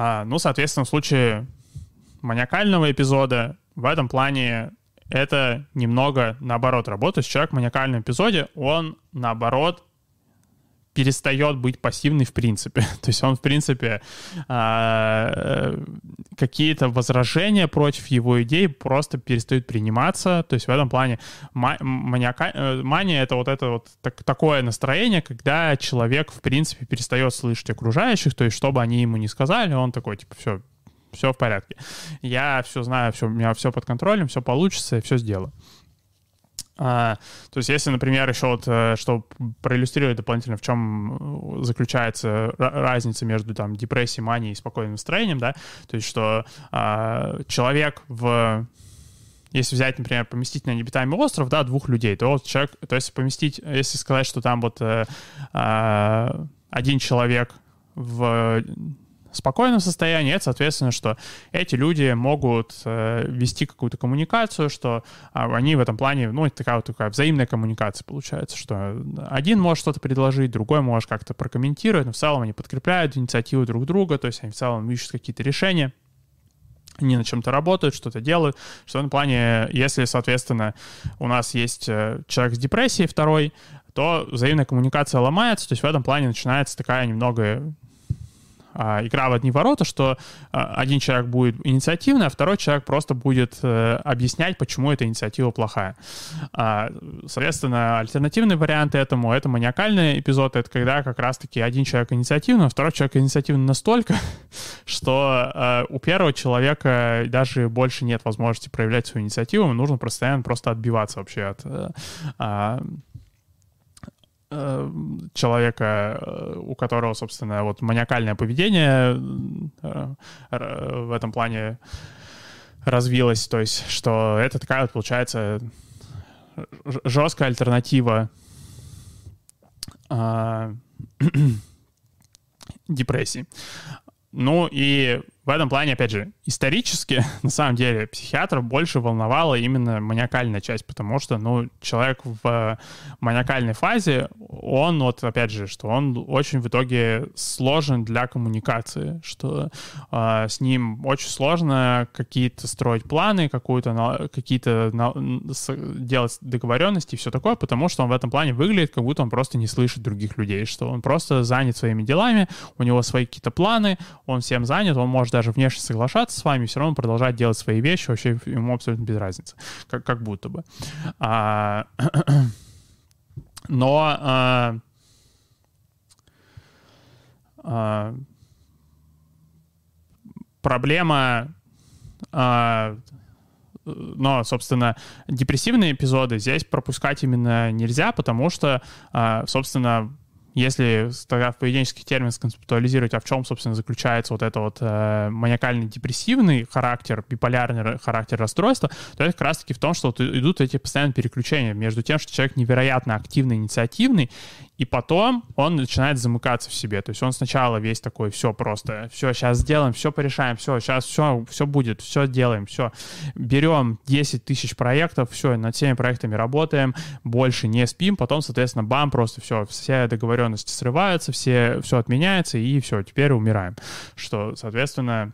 А, ну, соответственно, в случае маниакального эпизода в этом плане это немного наоборот работает. Человек в маниакальном эпизоде, он наоборот перестает быть пассивный в принципе. То есть он, в принципе, а, какие-то возражения против его идей просто перестают приниматься. То есть в этом плане. Э, мания — это вот это вот так, такое настроение, когда человек, в принципе, перестает слышать окружающих, то есть что бы они ему не сказали, он такой, типа, все, все в порядке. Я все знаю, все, у меня все под контролем, все получится, я все сделаю. А, то есть, если, например, еще вот, э, чтобы проиллюстрировать дополнительно, в чем заключается разница между там депрессией, манией и спокойным настроением, да, то есть, что а, человек в если взять, например, поместить на необитаемый остров, да, двух людей, то вот человек, то есть поместить, если сказать, что там вот э, э, один человек в спокойном состоянии, это, соответственно, что эти люди могут э, вести какую-то коммуникацию, что э, они в этом плане, ну, такая вот такая взаимная коммуникация получается, что один может что-то предложить, другой может как-то прокомментировать, но в целом они подкрепляют инициативу друг друга, то есть они в целом ищут какие-то решения они на чем-то работают, что-то делают, что в этом плане, если, соответственно, у нас есть э, человек с депрессией второй, то взаимная коммуникация ломается, то есть в этом плане начинается такая немного а, игра в одни ворота, что а, один человек будет инициативный, а второй человек просто будет э, объяснять, почему эта инициатива плохая. А, соответственно, альтернативный вариант этому — это маниакальный эпизод, это когда как раз-таки один человек инициативный, а второй человек инициативный настолько, что э, у первого человека даже больше нет возможности проявлять свою инициативу, нужно постоянно просто отбиваться вообще от Э, человека, э, у которого, собственно, вот маниакальное поведение э, в этом плане развилось, то есть, что это такая вот, получается, жесткая альтернатива депрессии. Ну и в этом плане, опять же, исторически, на самом деле, психиатров больше волновала именно маниакальная часть, потому что, ну, человек в маниакальной фазе, он, вот, опять же, что он очень в итоге сложен для коммуникации, что э, с ним очень сложно какие-то строить планы, какую-то, какие-то делать договоренности и все такое, потому что он в этом плане выглядит, как будто он просто не слышит других людей, что он просто занят своими делами, у него свои какие-то планы, он всем занят, он может даже внешне соглашаться с вами, все равно продолжать делать свои вещи, вообще ему абсолютно без разницы, как, как будто бы. А, но а, а, проблема а, но, собственно, депрессивные эпизоды здесь пропускать именно нельзя, потому что, а, собственно, если тогда в поведенческий термин сконцептуализировать, а в чем, собственно, заключается вот это вот э, маниакально-депрессивный характер, биполярный характер расстройства, то это как раз-таки в том, что вот идут эти постоянные переключения между тем, что человек невероятно активный, инициативный, и потом он начинает замыкаться в себе. То есть он сначала весь такой, все просто, все, сейчас сделаем, все порешаем, все, сейчас все, все будет, все делаем, все. Берем 10 тысяч проектов, все, над всеми проектами работаем, больше не спим, потом, соответственно, бам, просто все, все договоренности срываются, все, все отменяется, и все, теперь умираем. Что, соответственно,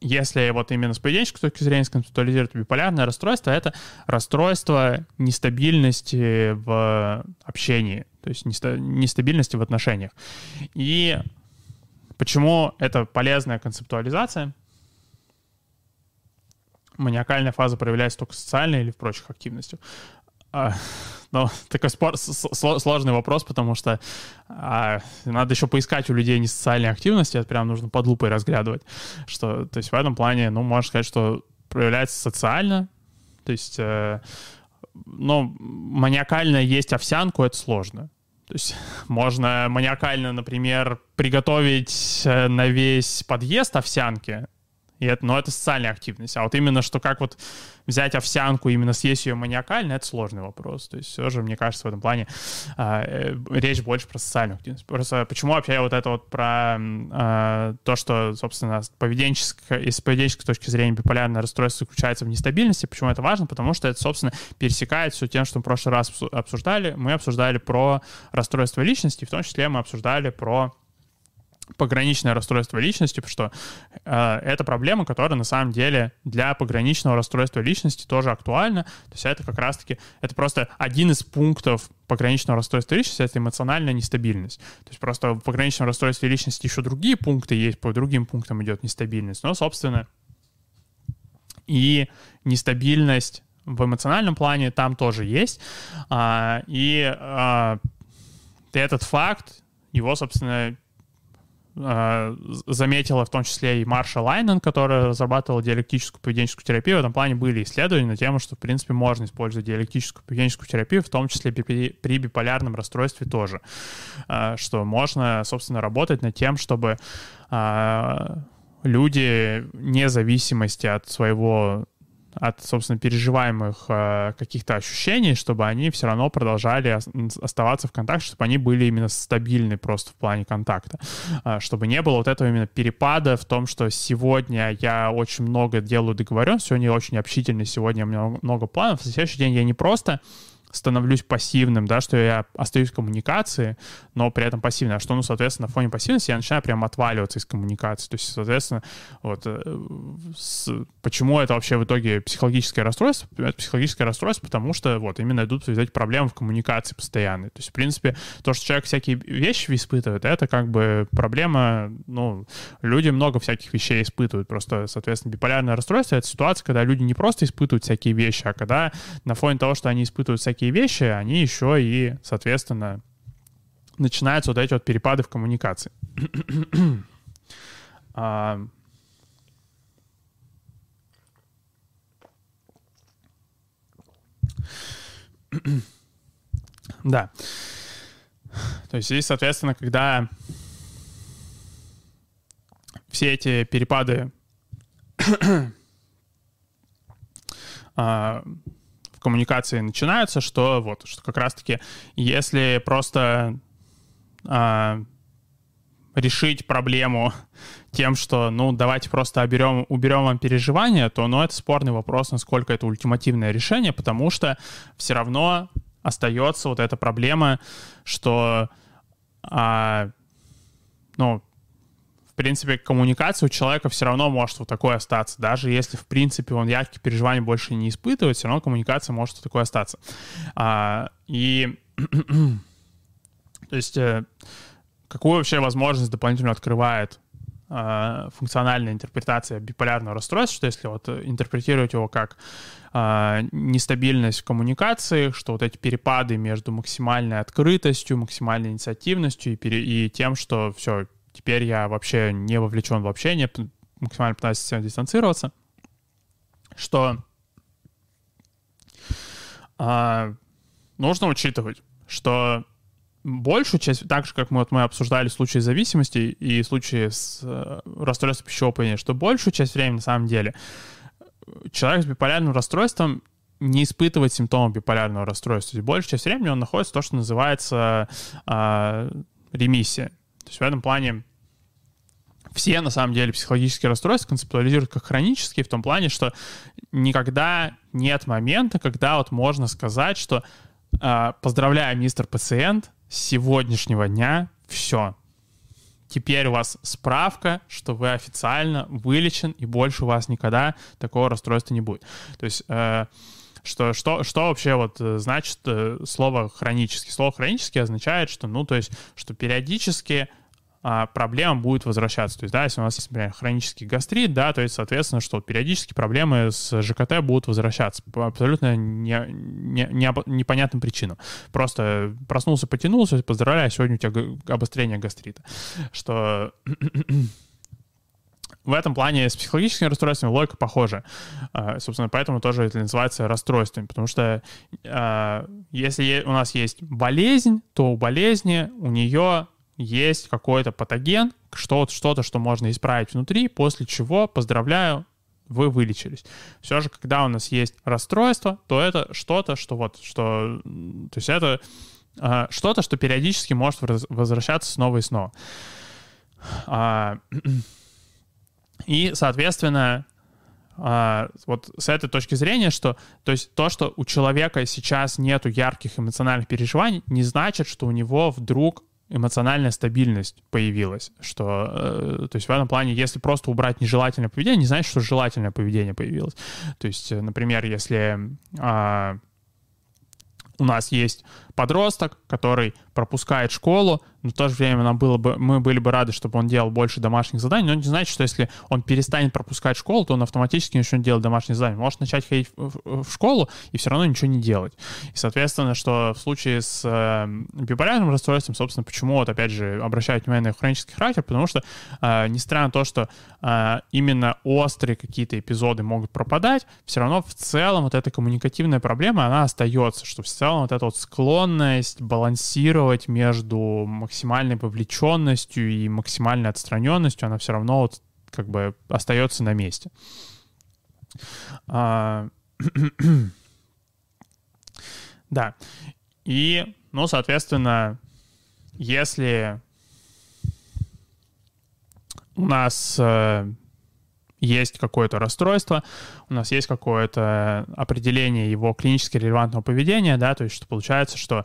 если вот именно с поведенческой точки зрения сконцептуализировать биполярное расстройство, это расстройство нестабильности в общении, то есть нестабильности в отношениях. И почему это полезная концептуализация? Маниакальная фаза проявляется только социальной или в прочих активностях? Ну, такой спор, сложный вопрос, потому что а, надо еще поискать у людей несоциальной активности, это прям нужно под лупой разглядывать. Что, то есть в этом плане, ну, можно сказать, что проявляется социально, то есть, э, ну, маниакально есть овсянку, это сложно. То есть можно маниакально, например, приготовить э, на весь подъезд овсянки, и это, но это социальная активность. А вот именно, что как вот взять овсянку, именно съесть ее маниакально, это сложный вопрос. То есть все же, мне кажется, в этом плане а, э, речь больше про социальную активность. Просто почему вообще я вот это вот про а, то, что, собственно, поведенческое, из поведенческой точки зрения биполярное расстройство заключается в нестабильности, почему это важно? Потому что это, собственно, пересекает все тем, что мы в прошлый раз обсуждали. Мы обсуждали про расстройство личности, в том числе мы обсуждали про пограничное расстройство личности, потому что э, это проблема, которая на самом деле для пограничного расстройства личности тоже актуальна. То есть это как раз-таки, это просто один из пунктов пограничного расстройства личности, это эмоциональная нестабильность. То есть просто в пограничном расстройстве личности еще другие пункты есть, по другим пунктам идет нестабильность. Но, собственно, и нестабильность в эмоциональном плане там тоже есть. А, и а, этот факт, его, собственно, а, заметила в том числе и Марша Лайнен, которая разрабатывала диалектическую поведенческую терапию. В этом плане были исследования на тему, что, в принципе, можно использовать диалектическую поведенческую терапию, в том числе при, при биполярном расстройстве тоже. А, что можно, собственно, работать над тем, чтобы а, люди, вне зависимости от своего от, собственно, переживаемых э, каких-то ощущений, чтобы они все равно продолжали оставаться в контакте, чтобы они были именно стабильны просто в плане контакта. Э, чтобы не было вот этого именно перепада в том, что сегодня я очень много делаю договорен, сегодня я очень общительный, сегодня у меня много планов, в следующий день я не просто становлюсь пассивным, да, что я остаюсь в коммуникации, но при этом пассивный. А что, ну, соответственно, на фоне пассивности я начинаю прям отваливаться из коммуникации. То есть, соответственно, вот э, с, почему это вообще в итоге психологическое расстройство? Это психологическое расстройство, потому что вот именно идут эти проблемы в коммуникации постоянной. То есть, в принципе, то, что человек всякие вещи испытывает, это как бы проблема, ну, люди много всяких вещей испытывают. Просто, соответственно, биполярное расстройство — это ситуация, когда люди не просто испытывают всякие вещи, а когда на фоне того, что они испытывают всякие такие вещи, они еще и, соответственно, начинаются вот эти вот перепады в коммуникации. а, да. То есть здесь, соответственно, когда все эти перепады а, коммуникации начинаются, что вот, что как раз-таки, если просто а, решить проблему тем, что, ну, давайте просто уберем, уберем вам переживания, то, ну, это спорный вопрос, насколько это ультимативное решение, потому что все равно остается вот эта проблема, что, а, ну, принципе, коммуникация у человека все равно может вот такой остаться. Даже если, в принципе, он яркие переживания больше не испытывает, все равно коммуникация может вот такой остаться. А, и, то есть, э, какую вообще возможность дополнительно открывает а, функциональная интерпретация биполярного расстройства, что если вот интерпретировать его как а, нестабильность в коммуникации, что вот эти перепады между максимальной открытостью, максимальной инициативностью и, пере, и тем, что все, Теперь я вообще не вовлечен в общение, максимально пытаюсь от дистанцироваться. Что а, нужно учитывать, что большую часть, так же, как мы, вот, мы обсуждали случаи зависимости и случаи с э, расстройством пищевого поведения, что большую часть времени, на самом деле, человек с биполярным расстройством не испытывает симптомов биполярного расстройства. И большую часть времени он находится в то, что называется э, ремиссия. То есть в этом плане все, на самом деле, психологические расстройства концептуализируют как хронические в том плане, что никогда нет момента, когда вот можно сказать, что э, поздравляю, мистер пациент, с сегодняшнего дня все. Теперь у вас справка, что вы официально вылечен, и больше у вас никогда такого расстройства не будет. То есть э, что, что, что вообще вот э, значит э, слово хронический? Слово хронический означает, что, ну, то есть, что периодически проблема будет возвращаться. То есть, да, если у нас есть, например, хронический гастрит, да, то есть, соответственно, что периодически проблемы с ЖКТ будут возвращаться по абсолютно не, не, не, непонятным причинам. Просто проснулся, потянулся, поздравляю, сегодня у тебя обострение гастрита. Что в этом плане с психологическими расстройствами логика похожа. А, собственно, поэтому тоже это называется расстройствами, потому что а, если у нас есть болезнь, то у болезни у нее есть какой-то патоген, что-то, что-то, что можно исправить внутри, после чего, поздравляю, вы вылечились. Все же, когда у нас есть расстройство, то это что-то, что вот, что, то есть это э, что-то, что периодически может возвращаться снова и снова. А, и, соответственно, а, вот с этой точки зрения, что то есть то, что у человека сейчас нету ярких эмоциональных переживаний, не значит, что у него вдруг эмоциональная стабильность появилась, что, э, то есть в этом плане, если просто убрать нежелательное поведение, не значит, что желательное поведение появилось. То есть, э, например, если э, у нас есть подросток, который пропускает школу, но в то же время нам было бы, мы были бы рады, чтобы он делал больше домашних заданий, но не значит, что если он перестанет пропускать школу, то он автоматически начнет делать домашние задания. Может начать ходить в, в школу и все равно ничего не делать. И, соответственно, что в случае с э, биполярным расстройством, собственно, почему вот опять же обращают внимание на хронический характер, потому что, э, несмотря на то, что э, именно острые какие-то эпизоды могут пропадать, все равно в целом вот эта коммуникативная проблема, она остается, что в целом вот эта вот склонность балансировать между максимальной вовлеченностью и максимальной отстраненностью, она все равно вот как бы остается на месте. А, да. И, ну, соответственно, если у нас э, есть какое-то расстройство, у нас есть какое-то определение его клинически релевантного поведения, да, то есть что получается, что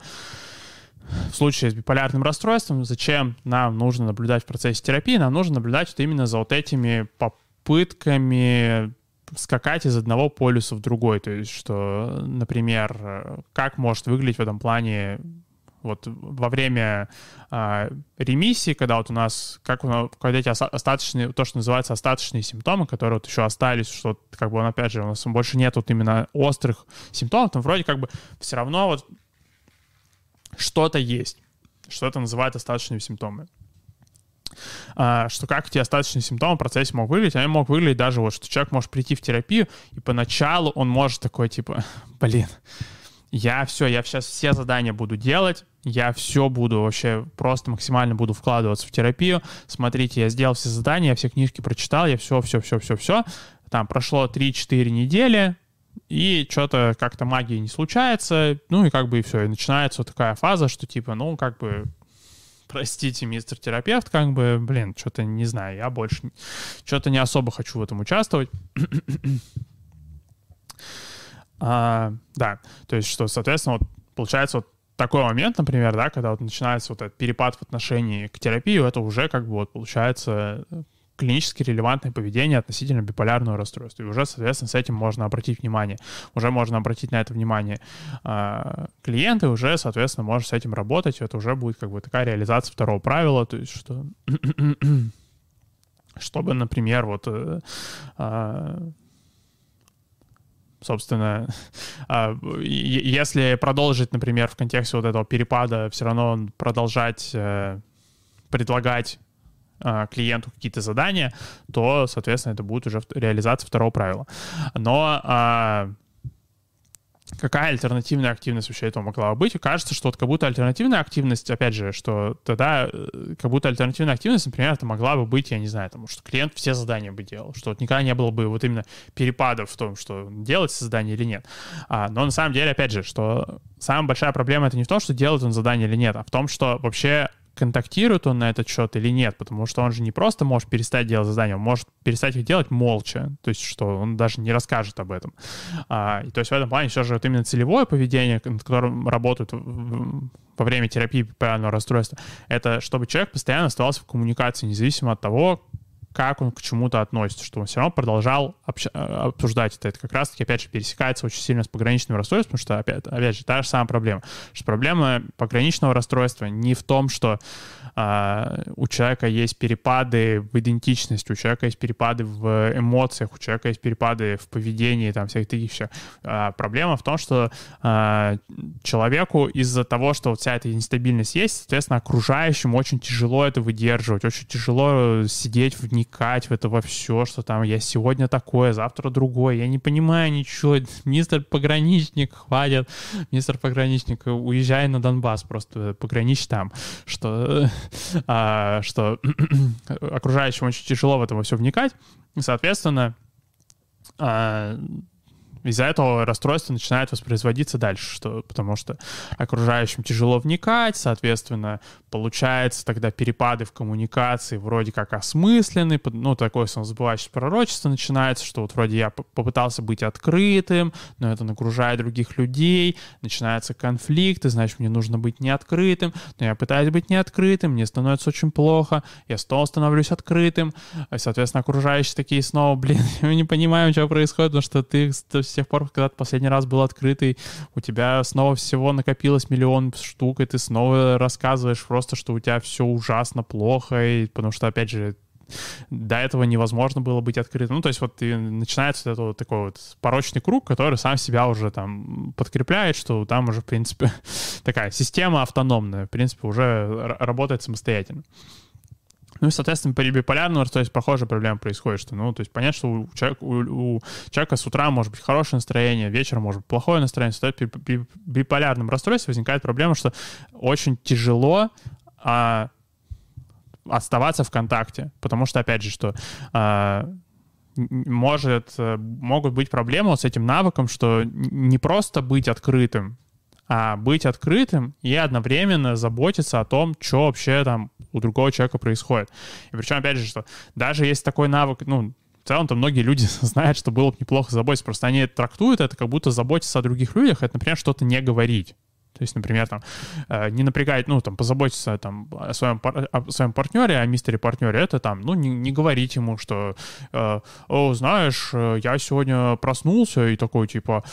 в случае с биполярным расстройством, зачем нам нужно наблюдать в процессе терапии? Нам нужно наблюдать вот именно за вот этими попытками скакать из одного полюса в другой. То есть, что, например, как может выглядеть в этом плане вот во время э, ремиссии, когда вот у нас, как у нас, когда эти остаточные, то, что называется остаточные симптомы, которые вот еще остались, что как бы он, опять же, у нас больше нет вот именно острых симптомов, там вроде как бы все равно вот что-то есть, что это называют остаточными симптомами. А, что как эти остаточные симптомы в процессе могут выглядеть, они могут выглядеть даже вот, что человек может прийти в терапию, и поначалу он может такой, типа, блин, я все, я сейчас все задания буду делать, я все буду вообще просто максимально буду вкладываться в терапию. Смотрите, я сделал все задания, я все книжки прочитал, я все, все, все, все, все. Там прошло 3-4 недели, и что-то как-то магии не случается, ну и как бы и все, и начинается вот такая фаза, что типа, ну как бы, простите, мистер терапевт, как бы, блин, что-то не знаю, я больше, что-то не особо хочу в этом участвовать. А, да, то есть что, соответственно, вот получается вот такой момент, например, да, когда вот начинается вот этот перепад в отношении к терапии, это уже как бы вот получается клинически релевантное поведение относительно биполярного расстройства. И уже, соответственно, с этим можно обратить внимание. Уже можно обратить на это внимание э, клиенты, уже, соответственно, можно с этим работать. Это уже будет как бы такая реализация второго правила, то есть что... чтобы, например, вот... Э, э, собственно, э, если продолжить, например, в контексте вот этого перепада, все равно продолжать э, предлагать а, клиенту какие-то задания, то, соответственно, это будет уже реализация второго правила. Но а, какая альтернативная активность вообще этого могла быть. И кажется, что вот как будто альтернативная активность, опять же, что тогда э, как будто альтернативная активность, например, это могла бы быть, я не знаю, потому что клиент все задания бы делал, что вот никогда не было бы вот именно перепадов в том, что делать задание или нет. А, но на самом деле, опять же, что самая большая проблема это не в том, что делает он задание или нет, а в том, что вообще контактирует он на этот счет или нет, потому что он же не просто может перестать делать задания, он может перестать их делать молча, то есть что он даже не расскажет об этом. А, и, то есть в этом плане все же вот именно целевое поведение, над которым работают во время терапии биполярного расстройства, это чтобы человек постоянно оставался в коммуникации, независимо от того, как он к чему-то относится, что он все равно продолжал общ- э, обсуждать это. Это как раз-таки, опять же, пересекается очень сильно с пограничным расстройством, потому что, опять, опять же, та же самая проблема. Что проблема пограничного расстройства не в том, что а, у человека есть перепады в идентичности, у человека есть перепады в эмоциях, у человека есть перепады в поведении, там, всяких таких вещах. А, проблема в том, что а, человеку из-за того, что вот вся эта нестабильность есть, соответственно, окружающим очень тяжело это выдерживать, очень тяжело сидеть, вникать в это во все, что там я сегодня такое, завтра другое, я не понимаю ничего, мистер пограничник, хватит, мистер пограничник, уезжай на Донбасс, просто пограничь там, что что окружающим очень тяжело в это все вникать. И, соответственно, а, из-за этого расстройство начинает воспроизводиться дальше, что, потому что окружающим тяжело вникать, соответственно, получается тогда перепады в коммуникации вроде как осмысленны, ну, такое самозабывающее пророчество начинается, что вот вроде я попытался быть открытым, но это нагружает других людей, начинается конфликт, и значит, мне нужно быть неоткрытым, но я пытаюсь быть неоткрытым, мне становится очень плохо, я снова становлюсь открытым, и, соответственно, окружающие такие снова, блин, мы не понимаем, что происходит, потому что ты с тех пор, когда ты последний раз был открытый, у тебя снова всего накопилось миллион штук, и ты снова рассказываешь просто, что у тебя все ужасно плохо, и, потому что, опять же, до этого невозможно было быть открытым. Ну, то есть вот и начинается вот этот такой вот порочный круг, который сам себя уже там подкрепляет, что там уже, в принципе, такая система автономная, в принципе, уже работает самостоятельно. Ну и, соответственно, при биполярном, то есть похожая проблема происходит, что, ну, то есть понятно, что у человека, у, у человека с утра может быть хорошее настроение, вечером может быть плохое настроение, стоит при, при биполярном расстройстве возникает проблема, что очень тяжело а, оставаться в контакте, потому что, опять же, что а, может, могут быть проблемы с этим навыком, что не просто быть открытым, а быть открытым и одновременно заботиться о том, что вообще там у другого человека происходит. И причем, опять же, что даже есть такой навык, ну, в целом-то многие люди знают, что было бы неплохо заботиться, просто они трактуют это как будто заботиться о других людях, это, например, что-то не говорить. То есть, например, там, э, не напрягать, ну, там, позаботиться там, о, своем, о своем партнере, о мистере партнере, это там, ну, не, не говорить ему, что, э, о, знаешь, э, я сегодня проснулся и такой, типа,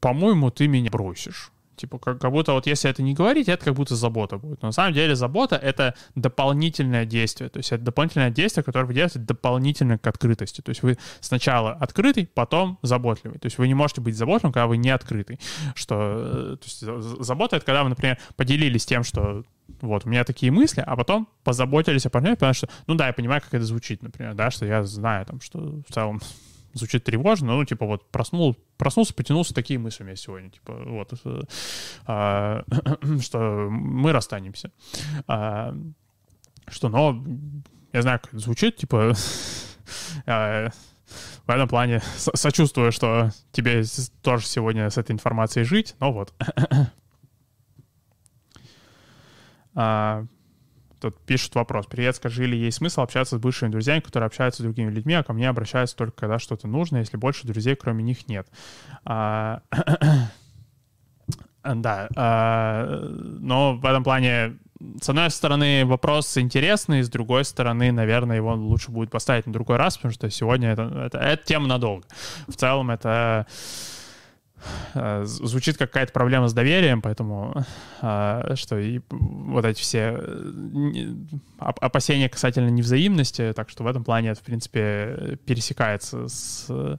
по-моему, ты меня бросишь. Типа, как, как будто вот если это не говорить, это как будто забота будет. Но на самом деле забота — это дополнительное действие. То есть это дополнительное действие, которое вы делаете дополнительно к открытости. То есть вы сначала открытый, потом заботливый. То есть вы не можете быть заботливым, когда вы не открытый. Что, э, то есть забота — это когда вы, например, поделились тем, что вот, у меня такие мысли, а потом позаботились о партнере, потому что, ну да, я понимаю, как это звучит, например, да, что я знаю там, что в целом звучит тревожно, ну, типа, вот проснул, проснулся, потянулся, такие мысли у меня сегодня, типа, вот, а, что мы расстанемся. А, что, но, я знаю, как это звучит, типа, а, в этом плане сочувствую, что тебе тоже сегодня с этой информацией жить, но вот. Тут пишут вопрос. Привет, скажи, ли есть смысл общаться с бывшими друзьями, которые общаются с другими людьми, а ко мне обращаются только когда что-то нужно, если больше друзей кроме них нет? А, да, а, но в этом плане с одной стороны, вопрос интересный, с другой стороны, наверное, его лучше будет поставить на другой раз, потому что сегодня это, это, это тема надолго. В целом это звучит как какая-то проблема с доверием, поэтому э, что и вот эти все э, опасения касательно невзаимности, так что в этом плане это, в принципе, пересекается с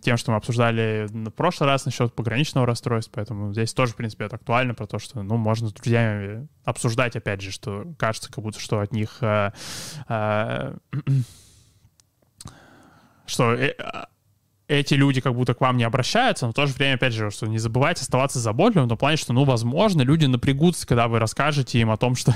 тем, что мы обсуждали в прошлый раз насчет пограничного расстройства, поэтому здесь тоже, в принципе, это актуально про то, что, ну, можно с друзьями обсуждать, опять же, что кажется, как будто, что от них что эти люди как будто к вам не обращаются, но в то же время, опять же, что не забывайте оставаться заботливым в том плане, что, ну, возможно, люди напрягутся, когда вы расскажете им о том, что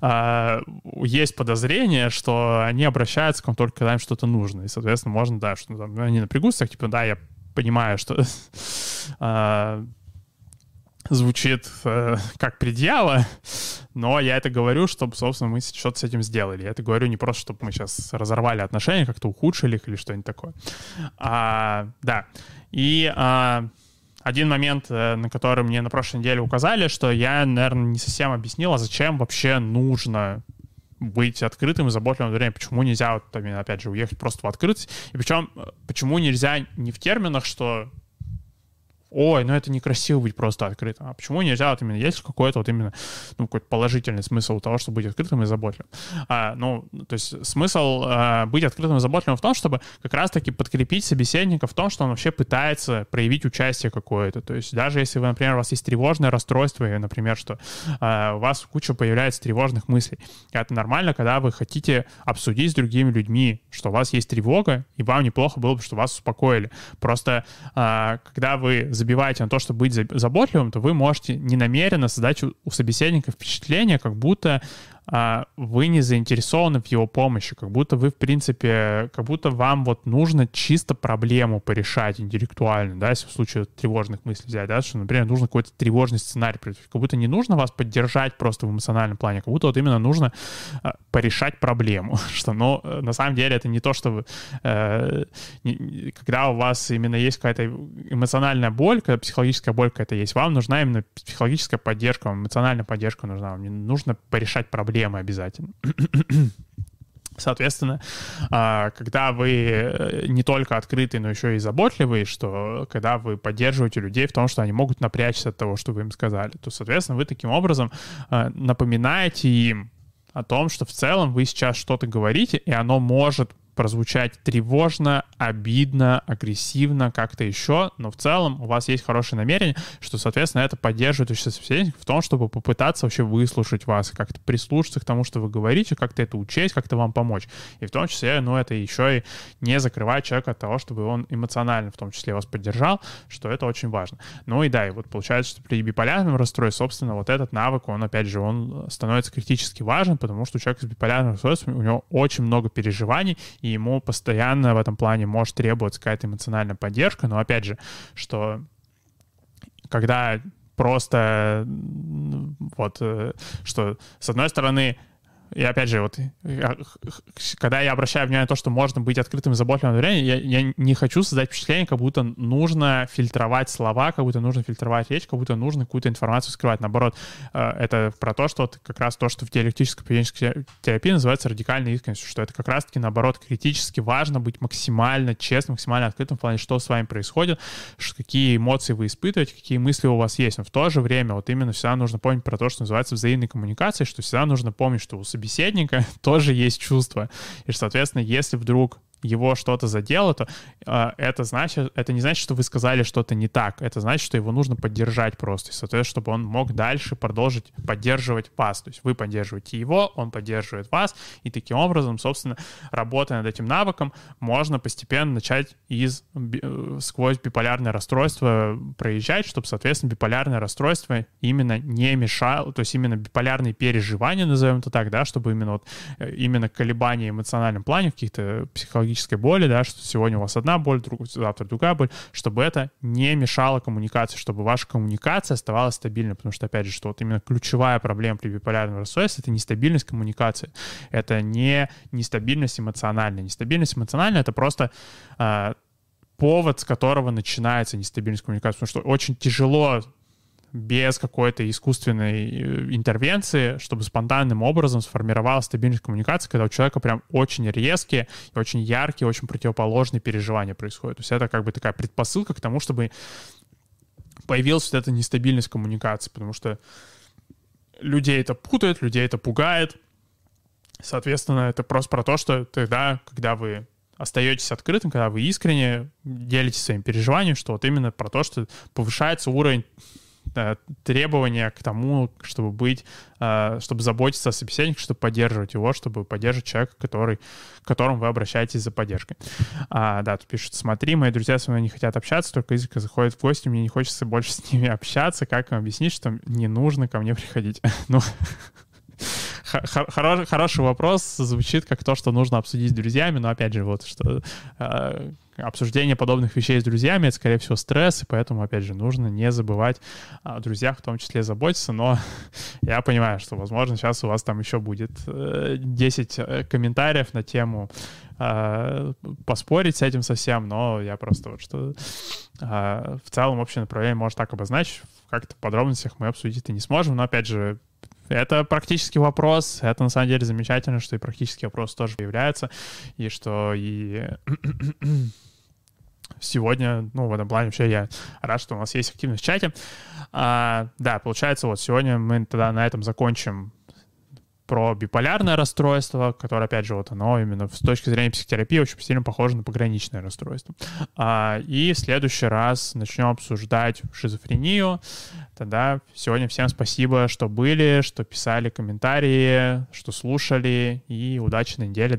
э, есть подозрение, что они обращаются к вам только когда им что-то нужно. И, соответственно, можно, да, что там, они напрягутся, так, типа, да, я понимаю, что э, звучит э, как предъява, но я это говорю, чтобы, собственно, мы что-то с этим сделали. Я это говорю не просто, чтобы мы сейчас разорвали отношения, как-то ухудшили их или что-нибудь такое. А, да. И а, один момент, э, на который мне на прошлой неделе указали, что я, наверное, не совсем объяснил, а зачем вообще нужно быть открытым и заботливым время, почему нельзя, вот, опять же, уехать просто в открытость, и причем э, почему нельзя не в терминах, что ой, ну это некрасиво быть просто открытым. А почему нельзя вот именно, есть какой-то вот именно, ну, какой-то положительный смысл того, чтобы быть открытым и заботливым? А, ну, то есть смысл а, быть открытым и заботливым в том, чтобы как раз-таки подкрепить собеседника в том, что он вообще пытается проявить участие какое-то. То есть даже если вы, например, у вас есть тревожное расстройство, и, например, что а, у вас куча появляется тревожных мыслей, это нормально, когда вы хотите обсудить с другими людьми, что у вас есть тревога, и вам неплохо было бы, что вас успокоили. Просто а, когда вы забиваете на то, чтобы быть заботливым, то вы можете ненамеренно создать у собеседника впечатление, как будто вы не заинтересованы в его помощи, как будто вы, в принципе, как будто вам вот нужно чисто проблему порешать интеллектуально, да, если в случае тревожных мыслей взять, да, что, например, нужно какой-то тревожный сценарий, как будто не нужно вас поддержать просто в эмоциональном плане, как будто вот именно нужно а, порешать проблему, что, ну, на самом деле это не то, что вы, э, не, когда у вас именно есть какая-то эмоциональная боль, когда психологическая боль какая-то есть, вам нужна именно психологическая поддержка, эмоциональная поддержка нужна, вам не нужно порешать проблему, проблемы обязательно. Соответственно, а, когда вы э, не только открытый, но еще и заботливый, что когда вы поддерживаете людей в том, что они могут напрячься от того, что вы им сказали, то, соответственно, вы таким образом а, напоминаете им о том, что в целом вы сейчас что-то говорите, и оно может прозвучать тревожно, обидно, агрессивно, как-то еще, но в целом у вас есть хорошее намерение, что, соответственно, это поддерживает еще собеседника в том, чтобы попытаться вообще выслушать вас, как-то прислушаться к тому, что вы говорите, как-то это учесть, как-то вам помочь. И в том числе, ну, это еще и не закрывать человека от того, чтобы он эмоционально в том числе вас поддержал, что это очень важно. Ну и да, и вот получается, что при биполярном расстройстве, собственно, вот этот навык, он, опять же, он становится критически важен, потому что у человека с биполярным расстройством, у него очень много переживаний, и и ему постоянно в этом плане может требоваться какая-то эмоциональная поддержка, но опять же, что когда просто вот, э, что с одной стороны и опять же, вот когда я обращаю внимание на то, что можно быть открытым и заботливым одновременно, я, я не хочу создать впечатление, как будто нужно фильтровать слова, как будто нужно фильтровать речь, как будто нужно какую-то информацию скрывать. Наоборот, э, это про то, что вот как раз то, что в диалектической поведенческой терапии называется радикальной искренностью, что это как раз-таки, наоборот, критически важно быть максимально честным, максимально открытым в плане, что с вами происходит, какие эмоции вы испытываете, какие мысли у вас есть. Но в то же время вот именно всегда нужно помнить про то, что называется взаимной коммуникацией, что всегда нужно помнить, что у собеседника тоже есть чувства. И, соответственно, если вдруг его что-то задело, то э, это значит, это не значит, что вы сказали что-то не так. Это значит, что его нужно поддержать просто. И, соответственно, чтобы он мог дальше продолжить поддерживать вас. То есть вы поддерживаете его, он поддерживает вас. И таким образом, собственно, работая над этим навыком, можно постепенно начать из э, сквозь биполярное расстройство проезжать, чтобы, соответственно, биполярное расстройство именно не мешало, то есть именно биполярные переживания, назовем это так, да, чтобы именно вот э, именно колебания в эмоциональном плане, в каких-то психологических психологической боли, да, что сегодня у вас одна боль, друг, завтра другая боль, чтобы это не мешало коммуникации, чтобы ваша коммуникация оставалась стабильной, потому что, опять же, что вот именно ключевая проблема при биполярном расстройстве — это нестабильность коммуникации, это не нестабильность эмоциональная. Нестабильность эмоциональная — это просто э, повод, с которого начинается нестабильность коммуникации, потому что очень тяжело без какой-то искусственной э, интервенции, чтобы спонтанным образом сформировалась стабильность коммуникации, когда у человека прям очень резкие очень яркие, очень противоположные переживания происходят. То есть это как бы такая предпосылка к тому, чтобы появилась вот эта нестабильность коммуникации, потому что людей это путает, людей это пугает. Соответственно, это просто про то, что тогда, когда вы остаетесь открытым, когда вы искренне делитесь своим переживанием, что вот именно про то, что повышается уровень требования к тому, чтобы быть, э, чтобы заботиться о собеседнике, чтобы поддерживать его, чтобы поддерживать человека, который, к которому вы обращаетесь за поддержкой. А, да, тут пишут, смотри, мои друзья со мной не хотят общаться, только изредка заходят в гости, мне не хочется больше с ними общаться. Как им объяснить, что не нужно ко мне приходить? ну, Хороший, хороший вопрос. Звучит как то, что нужно обсудить с друзьями, но опять же, вот что э, обсуждение подобных вещей с друзьями это, скорее всего, стресс, и поэтому, опять же, нужно не забывать о друзьях, в том числе заботиться. Но я понимаю, что, возможно, сейчас у вас там еще будет 10 э, э, комментариев на тему э, поспорить с этим совсем, но я просто вот что э, в целом общее направление может так обозначить. Как-то в подробностях мы обсудить это не сможем, но опять же это практический вопрос. Это на самом деле замечательно, что и практический вопрос тоже появляется. И что и сегодня, ну, в этом плане вообще я рад, что у нас есть активность в чате. А, да, получается, вот сегодня мы тогда на этом закончим про биполярное расстройство, которое, опять же, вот оно именно с точки зрения психотерапии очень сильно похоже на пограничное расстройство. А, и в следующий раз начнем обсуждать шизофрению. Тогда сегодня всем спасибо, что были, что писали комментарии, что слушали, и удачи на неделе.